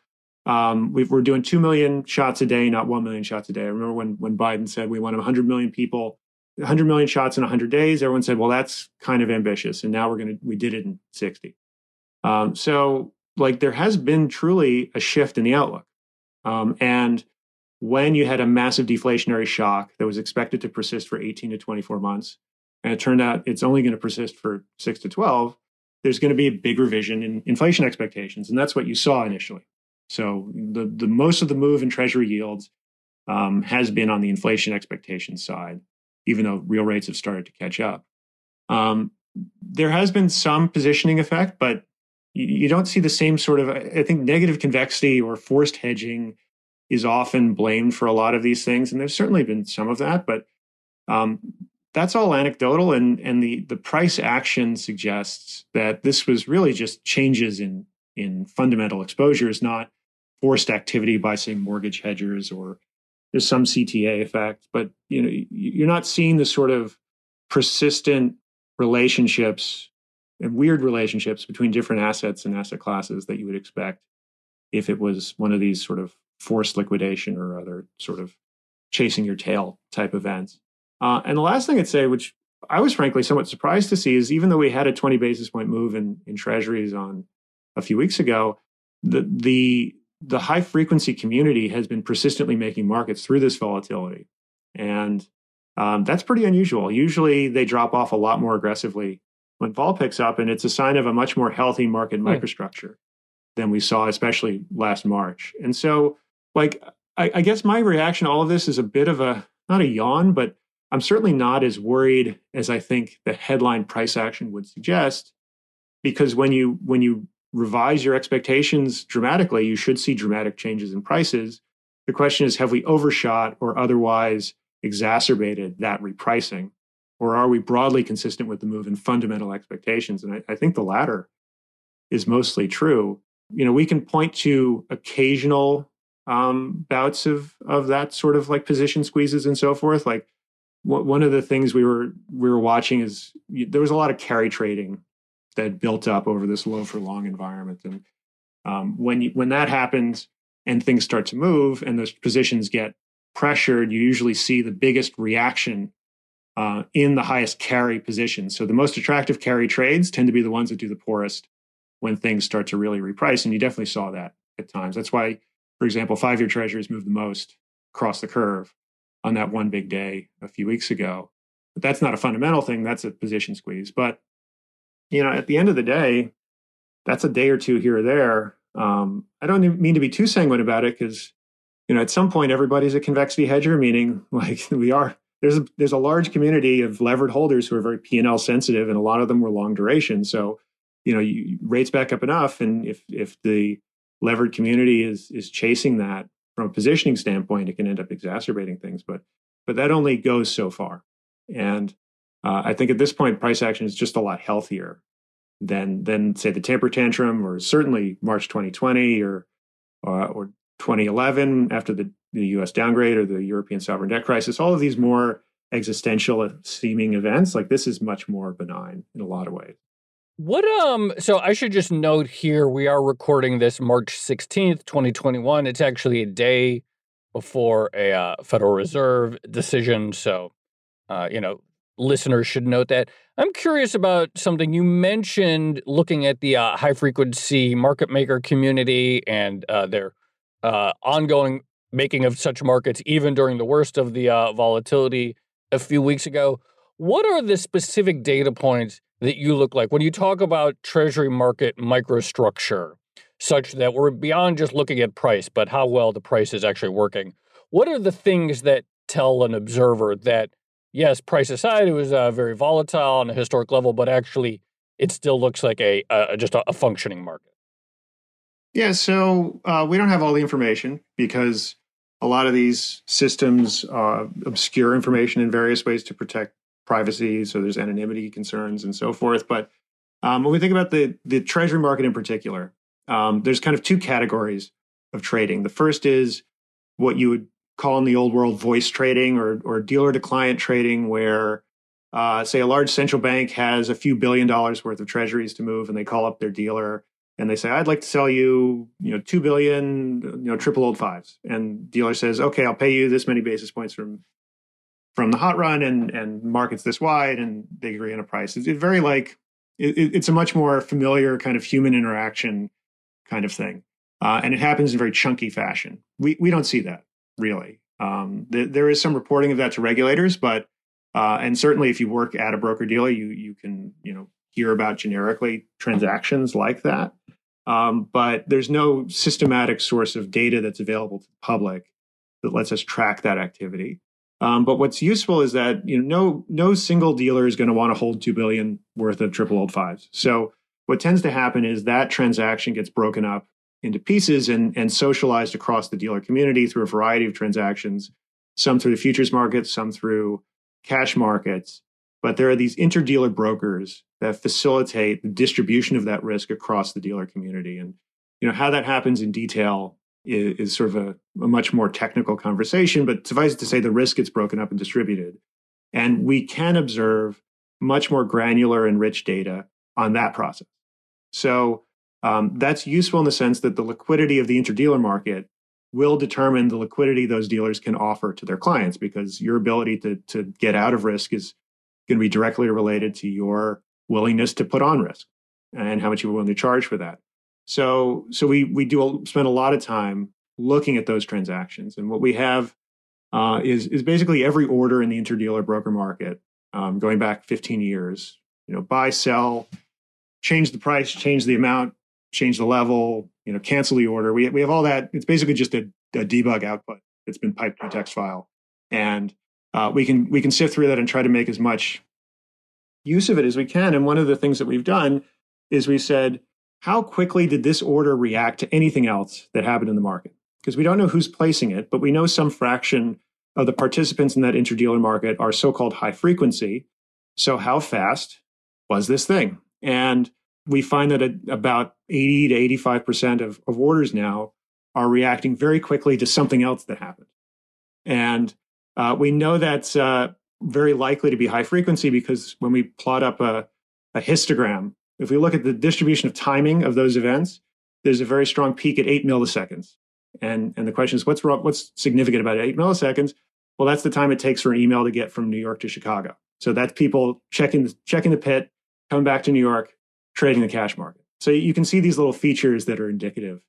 um, we are doing two million shots a day, not one million shots a day. I remember when when Biden said we want 100 million people, 100 million shots in 100 days. Everyone said, well, that's kind of ambitious, and now we're gonna we did it in 60. Um, so like there has been truly a shift in the outlook, um, and when you had a massive deflationary shock that was expected to persist for 18 to 24 months, and it turned out it's only going to persist for six to 12, there's going to be a big revision in inflation expectations. And that's what you saw initially. So the, the most of the move in treasury yields um, has been on the inflation expectation side, even though real rates have started to catch up. Um, there has been some positioning effect, but you, you don't see the same sort of, I think, negative convexity or forced hedging is often blamed for a lot of these things, and there's certainly been some of that, but um, that's all anecdotal. And and the the price action suggests that this was really just changes in in fundamental exposures, not forced activity by say mortgage hedgers or there's some CTA effect, but you know you're not seeing the sort of persistent relationships and weird relationships between different assets and asset classes that you would expect if it was one of these sort of forced liquidation or other sort of chasing your tail type events. Uh, and the last thing I'd say, which I was frankly somewhat surprised to see, is even though we had a 20 basis point move in, in treasuries on a few weeks ago, the the the high frequency community has been persistently making markets through this volatility, and um, that's pretty unusual. Usually, they drop off a lot more aggressively when vol picks up, and it's a sign of a much more healthy market hmm. microstructure than we saw, especially last March. And so, like, I, I guess my reaction to all of this is a bit of a not a yawn, but I'm certainly not as worried as I think the headline price action would suggest, because when you when you revise your expectations dramatically, you should see dramatic changes in prices. The question is, have we overshot or otherwise exacerbated that repricing? Or are we broadly consistent with the move in fundamental expectations? And I, I think the latter is mostly true you know, we can point to occasional um, bouts of of that sort of like position squeezes and so forth. Like one of the things we were we were watching is there was a lot of carry trading that built up over this low for long environment, and um, when you, when that happens and things start to move and those positions get pressured, you usually see the biggest reaction uh, in the highest carry positions. So the most attractive carry trades tend to be the ones that do the poorest when things start to really reprice. And you definitely saw that at times. That's why, for example, five year treasuries moved the most across the curve on that one big day a few weeks ago. But that's not a fundamental thing, that's a position squeeze. But, you know, at the end of the day, that's a day or two here or there. Um, I don't mean to be too sanguine about it because, you know, at some point everybody's a convexity hedger, meaning *laughs* like we are. There's a, there's a large community of levered holders who are very P and L sensitive, and a lot of them were long duration. So you know you, rates back up enough and if if the levered community is is chasing that from a positioning standpoint it can end up exacerbating things but but that only goes so far. And uh, i think at this point price action is just a lot healthier than than say the taper tantrum or certainly march 2020 or uh, or 2011 after the, the us downgrade or the european sovereign debt crisis. All of these more existential seeming events like this is much more benign in a lot of ways what um so I should just note here we are recording this March 16th, 2021. It's actually a day before a uh, Federal Reserve decision, so uh you know, listeners should note that. I'm curious about something you mentioned looking at the uh, high frequency market maker community and uh, their uh, ongoing making of such markets even during the worst of the uh, volatility a few weeks ago. What are the specific data points that you look like when you talk about treasury market microstructure, such that we're beyond just looking at price, but how well the price is actually working. What are the things that tell an observer that yes, price aside, it was uh, very volatile on a historic level, but actually it still looks like a, just a, a, functioning market? Yeah, so uh, we don't have all the information because a lot of these systems uh, obscure information in various ways to protect privacy. So there's anonymity concerns and so forth. But um, when we think about the the treasury market in particular, um, there's kind of two categories of trading. The first is what you would call in the old world voice trading or, or dealer to client trading, where, uh, say, a large central bank has a few billion dollars worth of treasuries to move and they call up their dealer and they say, I'd like to sell you, you know, two billion, you know, triple old fives. And dealer says, okay, I'll pay you this many basis points from from the hot run and and markets this wide and they agree on a price. It's, very like it, it's a much more familiar kind of human interaction kind of thing. Uh, and it happens in very chunky fashion. We we don't see that really. Um, th- there is some reporting of that to regulators, but uh, and certainly if you work at a broker dealer, you you can you know hear about generically transactions like that. Um, but there's no systematic source of data that's available to the public that lets us track that activity. Um, but what's useful is that you know no no single dealer is going to want to hold two billion worth of triple old fives. So what tends to happen is that transaction gets broken up into pieces and, and socialized across the dealer community through a variety of transactions, some through the futures markets, some through cash markets. But there are these interdealer brokers that facilitate the distribution of that risk across the dealer community. And you know how that happens in detail is, is sort of a, a much more technical conversation, but suffice it to say the risk gets broken up and distributed. And we can observe much more granular and rich data on that process. So um, that's useful in the sense that the liquidity of the interdealer market will determine the liquidity those dealers can offer to their clients because your ability to, to get out of risk is going to be directly related to your willingness to put on risk and how much you're willing to charge for that. So, so we we do spend a lot of time looking at those transactions, and what we have uh, is is basically every order in the interdealer broker market um, going back 15 years. You know, buy, sell, change the price, change the amount, change the level, you know, cancel the order. We we have all that. It's basically just a, a debug output that's been piped to a text file, and uh, we can we can sift through that and try to make as much use of it as we can. And one of the things that we've done is we said, how quickly did this order react to anything else that happened in the market? Because we don't know who's placing it, but we know some fraction of the participants in that interdealer market are so-called high frequency. So how fast was this thing? And we find that about 80 to 85% of, of orders now are reacting very quickly to something else that happened. And uh, we know that's uh, very likely to be high frequency because when we plot up a, a histogram, if we look at the distribution of timing of those events, there's a very strong peak at eight milliseconds. And, and the question is, what's, what's significant about eight milliseconds? Well, that's the time it takes for an email to get from New York to Chicago. So that's people checking, checking the pit, coming back to New York, trading the cash market. So you can see these little features that are indicative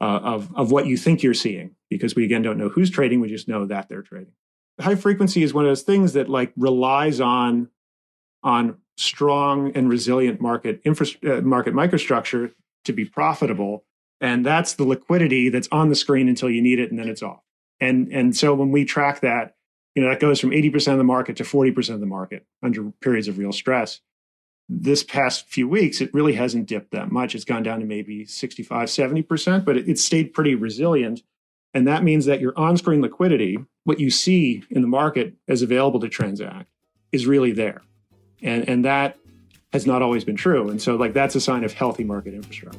uh, of, of what you think you're seeing because we again don't know who's trading. We just know that they're trading. High frequency is one of those things that like relies on, on strong and resilient market infra- uh, market microstructure to be profitable. And that's the liquidity that's on the screen until you need it and then it's off. And, and so when we track that, you know, that goes from 80% of the market to 40% of the market under periods of real stress this past few weeks, it really hasn't dipped that much. It's gone down to maybe 65, 70%, but it, it stayed pretty resilient. And that means that your on screen liquidity, what you see in the market as available to transact, is really there. And, and that has not always been true. And so, like, that's a sign of healthy market infrastructure.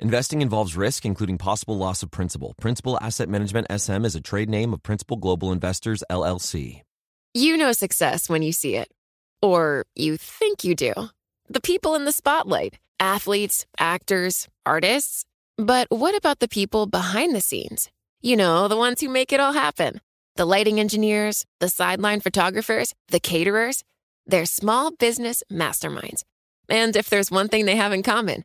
Investing involves risk, including possible loss of principal. Principal Asset Management SM is a trade name of Principal Global Investors, LLC. You know success when you see it. Or you think you do. The people in the spotlight athletes, actors, artists. But what about the people behind the scenes? You know, the ones who make it all happen the lighting engineers, the sideline photographers, the caterers. They're small business masterminds. And if there's one thing they have in common,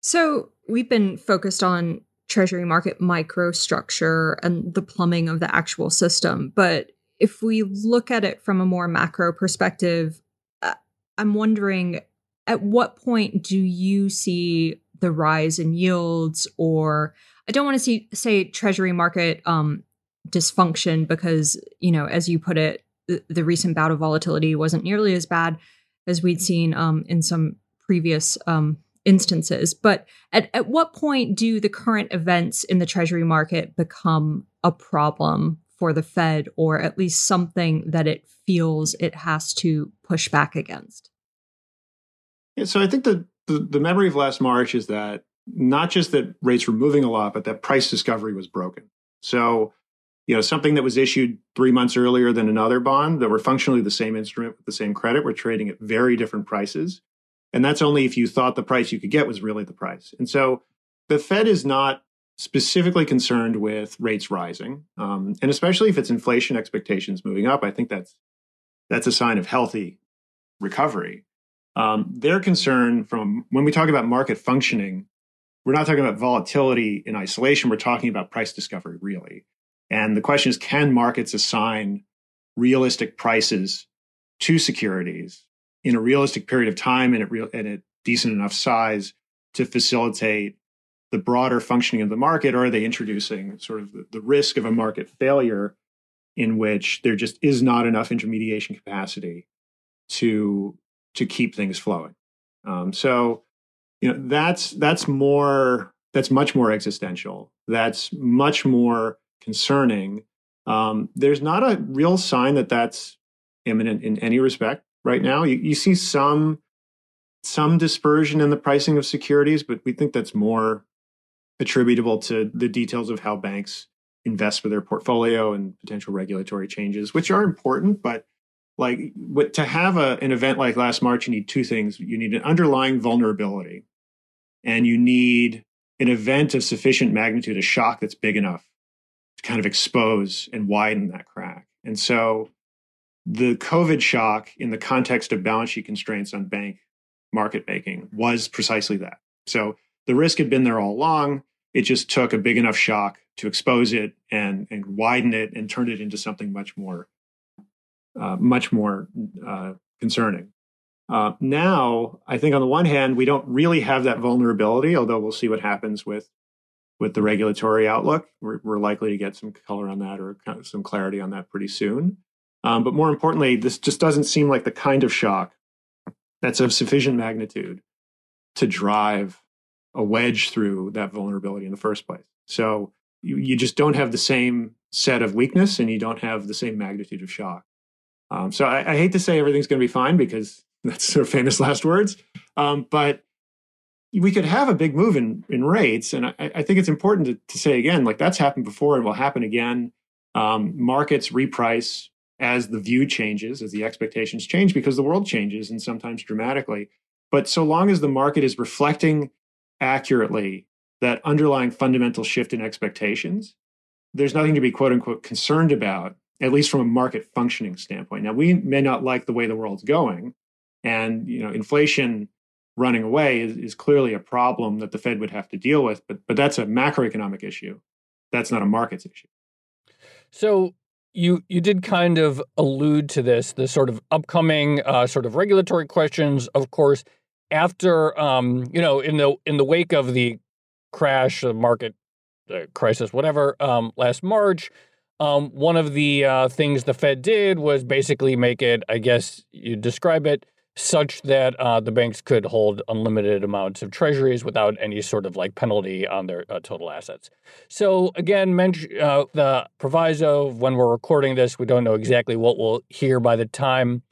So we've been focused on treasury market microstructure and the plumbing of the actual system. But if we look at it from a more macro perspective, uh, I'm wondering at what point do you see the rise in yields or I don't want to see say treasury market um, dysfunction because you know as you put it the, the, recent bout of volatility wasn't nearly as bad as we'd seen um, in some previous um, instances. But at, at what point do the current events in the treasury market become a problem for the Fed, or at least something that it feels it has to push back against? Yeah, so I think the, the, the memory of last March is that not just that rates were moving a lot, but that price discovery was broken. So, you know, something that was issued three months earlier than another bond that were functionally the same instrument with the same credit were trading at very different prices. And that's only if you thought the price you could get was really the price. And so the Fed is not specifically concerned with rates rising, um, and especially if it's inflation expectations moving up. I think that's that's a sign of healthy recovery. Um, their concern from when we talk about market functioning, we're not talking about volatility in isolation. We're talking about price discovery, really. And the question is, can markets assign realistic prices to securities in a realistic period of time and at, real, and at decent enough size to facilitate the broader functioning of the market, or are they introducing sort of the, the risk of a market failure in which there just is not enough intermediation capacity to to keep things flowing? Um, so, you know, that's that's more that's much more existential. That's much more concerning. Um, there's not a real sign that that's imminent in any respect right now. You, you see some some dispersion in the pricing of securities, but we think that's more attributable to the details of how banks invest with their portfolio and potential regulatory changes, which are important. But like to have a, an event like last March, you need two things. You need an underlying vulnerability, and you need an event of sufficient magnitude, a shock that's big enough to kind of expose and widen that crack. And so the COVID shock in the context of balance sheet constraints on bank market making was precisely that. So the risk had been there all along. It just took a big enough shock to expose it and, and widen it and turn it into something much more, uh, much more uh, concerning. Uh, now, I think on the one hand, we don't really have that vulnerability, although we'll see what happens with with the regulatory outlook. We're, we're likely to get some color on that or some clarity on that pretty soon. Um, but more importantly, this just doesn't seem like the kind of shock that's of sufficient magnitude to drive a wedge through that vulnerability in the first place. So you, you just don't have the same set of weakness and you don't have the same magnitude of shock. Um, so I, I, hate to say everything's going to be fine because *laughs* that's of famous last words. Um, but we could have a big move in, in rates. And I, I think it's important to, to, say again, like that's happened before and will happen again. Um, markets reprice as the view changes, as the expectations change, because the world changes and sometimes dramatically. But so long as the market is reflecting accurately that underlying fundamental shift in expectations, there's nothing to be quote unquote concerned about, at least from a market functioning standpoint. Now, we may not like the way the world's going, and you know, inflation running away is, is clearly a problem that the Fed would have to deal with, but but that's a macroeconomic issue. That's not a markets issue. So you you did kind of allude to this, the sort of upcoming uh, sort of regulatory questions. Of course, after um, you know, in the in the wake of the crash, the market uh, crisis, whatever, um, last March. Um, one of the uh, things the Fed did was basically make it, I guess you describe it, such that uh, the banks could hold unlimited amounts of treasuries without any sort of like penalty on their uh, total assets. So again, uh, the proviso when we're recording this, we don't know exactly what we'll hear by the time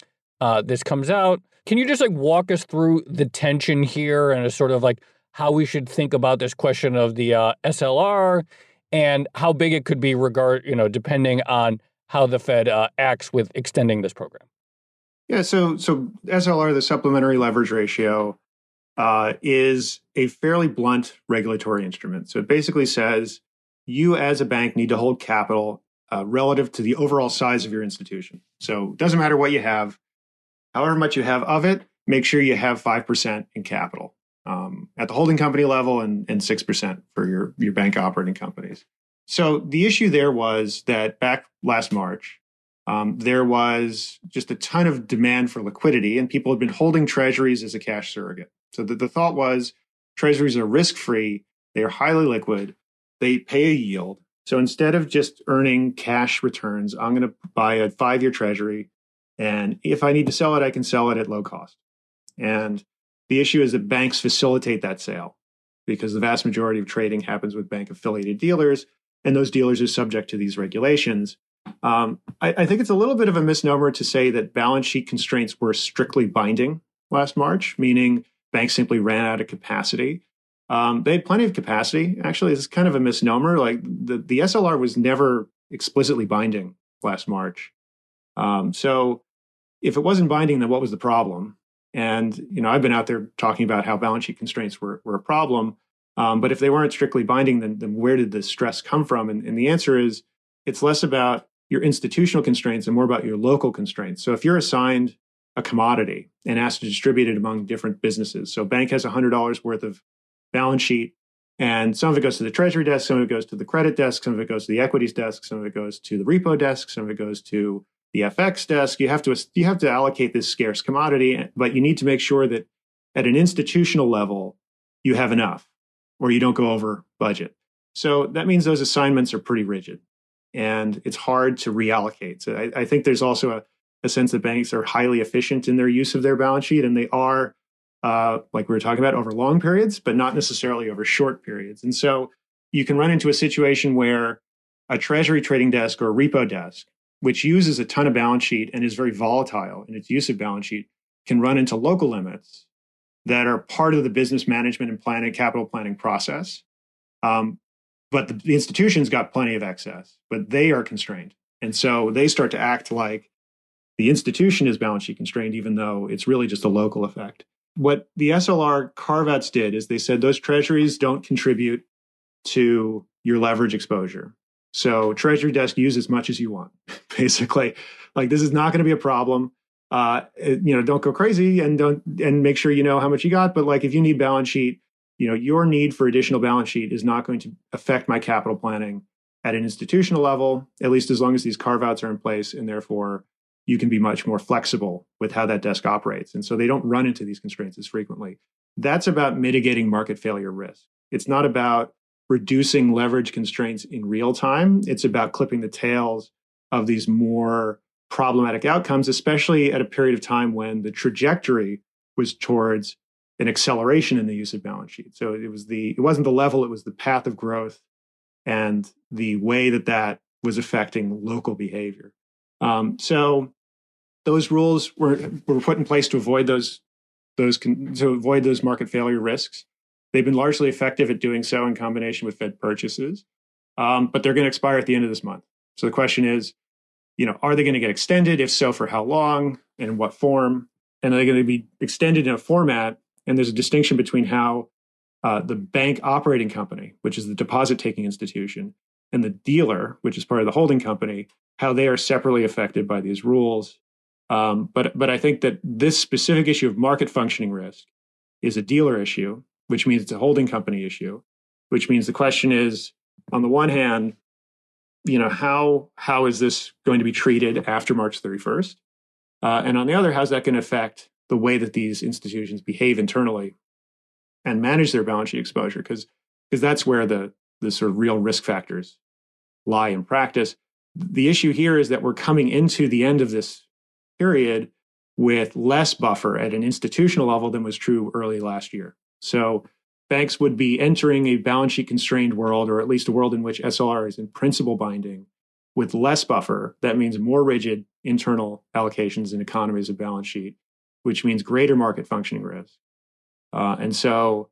uh, this comes out. Can you just like walk us through the tension here and a sort of like how we should think about this question of the uh, SLR and how big it could be regard you know depending on how the Fed uh, acts with extending this program? Yeah, so so SLR, the supplementary leverage ratio, uh, is a fairly blunt regulatory instrument. So it basically says you as a bank need to hold capital uh, relative to the overall size of your institution. So it doesn't matter what you have, however much you have of it, make sure you have five percent in capital um, at the holding company level and and six percent for your your bank operating companies. So the issue there was that back last March, um, there was just a ton of demand for liquidity, and people had been holding treasuries as a cash surrogate. So the, the thought was treasuries are risk free, they are highly liquid, they pay a yield. So instead of just earning cash returns, I'm going to buy a five year treasury. And if I need to sell it, I can sell it at low cost. And the issue is that banks facilitate that sale because the vast majority of trading happens with bank affiliated dealers, and those dealers are subject to these regulations. Um, I, I, think it's a little bit of a misnomer to say that balance sheet constraints were strictly binding last March, meaning banks simply ran out of capacity. Um, they had plenty of capacity. Actually, it's kind of a misnomer. Like the, the SLR was never explicitly binding last March. Um, so if it wasn't binding, then what was the problem? And you know, I've been out there talking about how balance sheet constraints were, were a problem. Um, but if they weren't strictly binding, then, then where did the stress come from? And, and the answer is it's less about your institutional constraints and more about your local constraints. So if you're assigned a commodity and asked to distribute it among different businesses, so bank has $100 worth of balance sheet, and some of it goes to the treasury desk, some of it goes to the credit desk, some of it goes to the equities desk, some of it goes to the repo desk, some of it goes to the FX desk. You have to you have to allocate this scarce commodity, but you need to make sure that at an institutional level you have enough, or you don't go over budget. So that means those assignments are pretty rigid and it's hard to reallocate. So I, I think there's also a, a, sense that banks are highly efficient in their use of their balance sheet, and they are, uh, like we were talking about, over long periods, but not necessarily over short periods. And so you can run into a situation where a treasury trading desk or a repo desk, which uses a ton of balance sheet and is very volatile in its use of balance sheet, can run into local limits that are part of the business management and planning, capital planning process. Um, but the, the institution's got plenty of excess, but they are constrained. And so they start to act like the institution is balance sheet constrained, even though it's really just a local effect. What the SLR carve outs did is they said those treasuries don't contribute to your leverage exposure. So treasury desk use as much as you want, *laughs* basically. Like this is not going to be a problem. Uh, you know, don't go crazy and don't and make sure you know how much you got. But like if you need balance sheet, you know, your need for additional balance sheet is not going to affect my capital planning at an institutional level, at least as long as these carve outs are in place. And therefore, you can be much more flexible with how that desk operates. And so they don't run into these constraints as frequently. That's about mitigating market failure risk. It's not about reducing leverage constraints in real time. It's about clipping the tails of these more problematic outcomes, especially at a period of time when the trajectory was towards an acceleration in the use of balance sheet. So it was the it wasn't the level, it was the path of growth and the way that that was affecting local behavior. Um, so those rules were were put in place to avoid those those to avoid those market failure risks. They've been largely effective at doing so in combination with Fed purchases, um, but they're going to expire at the end of this month. So the question is, you know, are they going to get extended? If so, for how long and what form? And are they going to be extended in a format and there's a distinction between how uh, the bank operating company, which is the deposit taking institution, and the dealer, which is part of the holding company, how they are separately affected by these rules. Um, but but I think that this specific issue of market functioning risk is a dealer issue, which means it's a holding company issue, which means the question is, on the one hand, you know how how is this going to be treated after March 31st, uh, and on the other, how's that going to affect the way that these institutions behave internally and manage their balance sheet exposure because because that's where the the sort of real risk factors lie in practice. The issue here is that we're coming into the end of this period with less buffer at an institutional level than was true early last year. So banks would be entering a balance sheet constrained world, or at least a world in which SLR is in principle binding with less buffer. That means more rigid internal allocations and economies of balance sheet, which means greater market functioning risk. Uh, and so,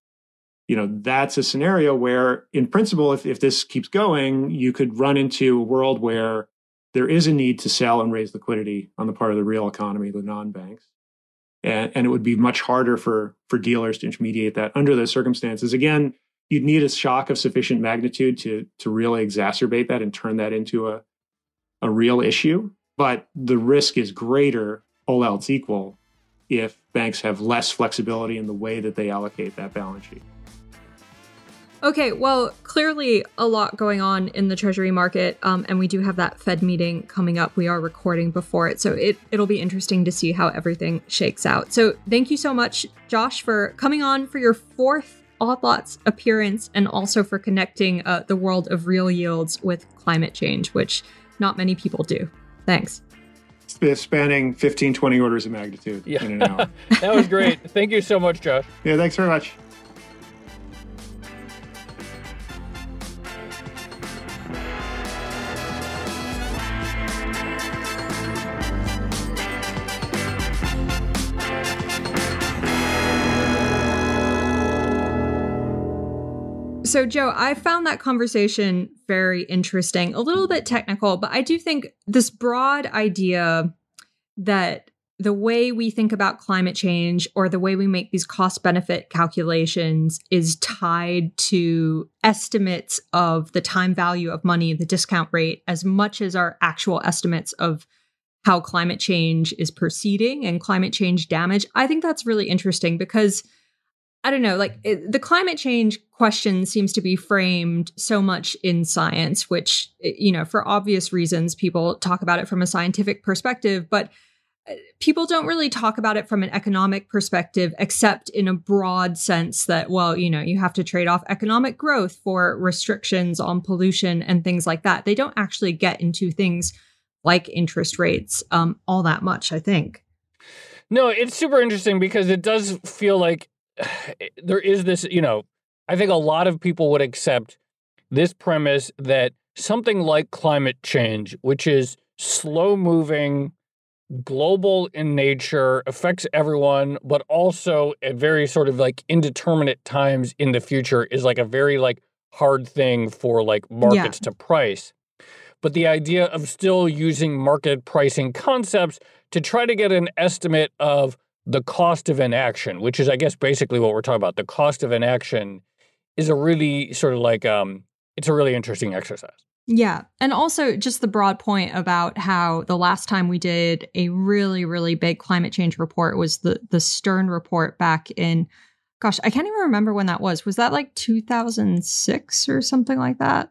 you know, that's a scenario where, in principle, if, if this keeps going, you could run into a world where there is a need to sell and raise liquidity on the part of the real economy, the non banks and, and it would be much harder for for dealers to intermediate that under those circumstances. Again, you'd need a shock of sufficient magnitude to to really exacerbate that and turn that into a a real issue. But the risk is greater, all else equal, if banks have less flexibility in the way that they allocate that balance sheet. Okay, well, clearly a lot going on in the Treasury market, um, and we do have that Fed meeting coming up. We are recording before it, so it it'll be interesting to see how everything shakes out. So, thank you so much, Josh, for coming on for your fourth Odd Lots appearance, and also for connecting uh, the world of real yields with climate change, which not many people do. Thanks. Spanning 15, 20 orders of magnitude yeah. in an hour. *laughs* that was great. Thank you so much, Josh. Yeah, thanks very much. So, Joe, I found that conversation very interesting, a little bit technical, but I do think this broad idea that the way we think about climate change or the way we make these cost benefit calculations is tied to estimates of the time value of money, the discount rate, as much as our actual estimates of how climate change is proceeding and climate change damage. I think that's really interesting because I don't know, like it, the climate change question seems to be framed so much in science, which, eh, you know, for obvious reasons, people talk about it from a scientific perspective, but eh, people don't really talk about it from an economic perspective, except in a broad sense that, well, you know, you have to trade off economic growth for restrictions on pollution and things like that. They don't actually get into things like interest rates um, all that much, I think. No, it's super interesting because it does feel like *sighs* there is this, you know, I think a lot of people would accept this premise that something like climate change, which is slow moving, global in nature, affects everyone, but also at very sort of like indeterminate times in the future is like a very like hard thing for like markets yeah. to price. But the idea of still using market pricing concepts to try to get an estimate of the cost of inaction, which is, I guess, basically what we're talking about. The cost of inaction is a really sort of like um, it's a really interesting exercise. Yeah. And also just the broad point about how the last time we did a really, really big climate change report was the the Stern report back in gosh, I can't even remember when that was. Was that like 2006 or something like that?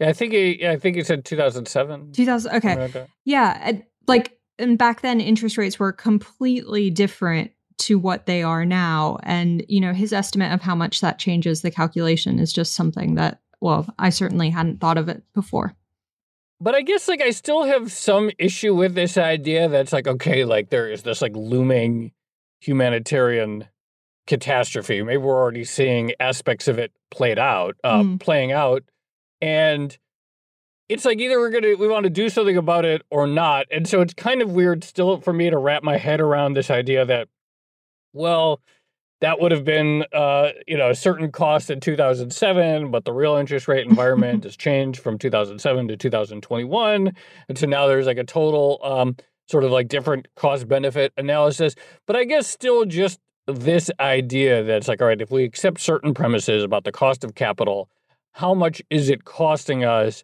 Yeah, I think it, I think it said 2007. 2000 okay. Like yeah, like and back then interest rates were completely different to what they are now. And you know his estimate of how much that changes the calculation is just something that well i certainly hadn't thought of it before. But i guess like i still have some issue with this idea that's like okay like there is this like looming humanitarian catastrophe. Maybe we're already seeing aspects of it played out uh, mm. playing out. And it's like either we're gonna we want to do something about it or not. And so it's kind of weird still for me to wrap my head around this idea that well that would have been uh, you know a certain cost in 2007 but the real interest rate environment *laughs* has changed from 2007 to 2021 and so now there's like a total um, sort of like different cost benefit analysis. But i guess still just this idea that it's like all right if we accept certain premises about the cost of capital how much is it costing us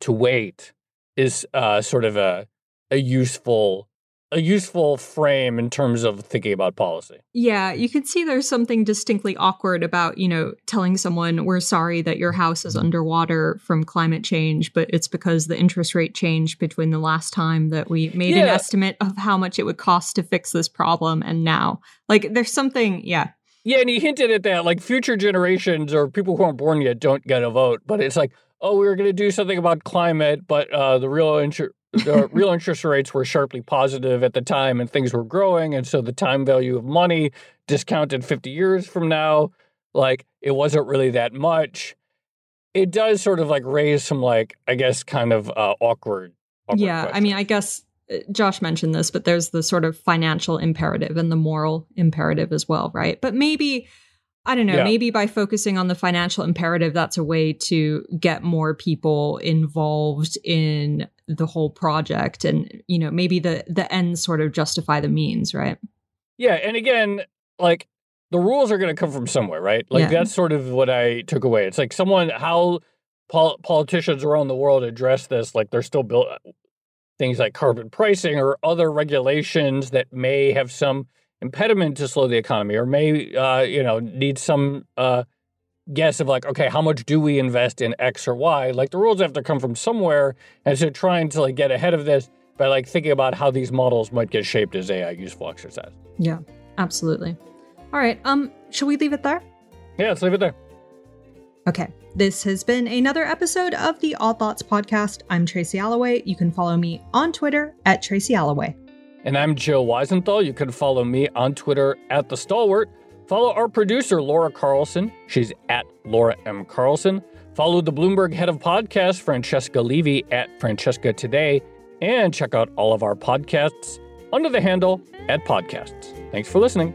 to wait is uh, sort of a a useful a useful frame in terms of thinking about policy. Yeah, you can see there's something distinctly awkward about, you know, telling someone we're sorry that your house is underwater from climate change, but it's because the interest rate changed between the last time that we made yeah. an estimate of how much it would cost to fix this problem and now. Like there's something, yeah. Yeah, and he hinted at that, like future generations or people who aren't born yet don't get a vote. But it's like, oh, we were going to do something about climate, but uh, the real inter- the real interest rates were sharply positive at the time, and things were growing, and so the time value of money discounted 50 years from now, like it wasn't really that much. It does sort of like raise some like I guess kind of uh, awkward. awkward yeah, questions. I mean, I guess uh, Josh mentioned this, but there's the sort of financial imperative and the moral imperative as well, right? But maybe, I don't know, Yeah. maybe by focusing on the financial imperative, that's a way to get more people involved in the whole project. And, you know, maybe the, the ends sort of justify the means, right? Yeah, and again, like the rules are going to come from somewhere, right? Like Yeah. that's sort of what I took away. It's like someone how pol- politicians around the world address this, like they're still built uh, things like carbon pricing or other regulations that may have some impediment to slow the economy or may uh, you know need some uh, guess of like okay how much do we invest in x or y like the rules have to come from somewhere and so trying to like get ahead of this by like thinking about how these models might get shaped as ai useful exercise Yeah, absolutely. All right. Um, shall we leave it there? yeah let's leave it there Okay. This has been another episode of the Odd Lots podcast. I'm Tracy Alloway. You can follow me on Twitter at Tracy Alloway. And I'm Joe Weisenthal. You can follow me on Twitter at The Stalwart. Follow our producer, Laura Carlson. She's at Laura M. Carlson. Follow the Bloomberg head of podcast, Francesca Levy, at Francesca Today. And check out all of our podcasts under the handle at Podcasts. Thanks for listening.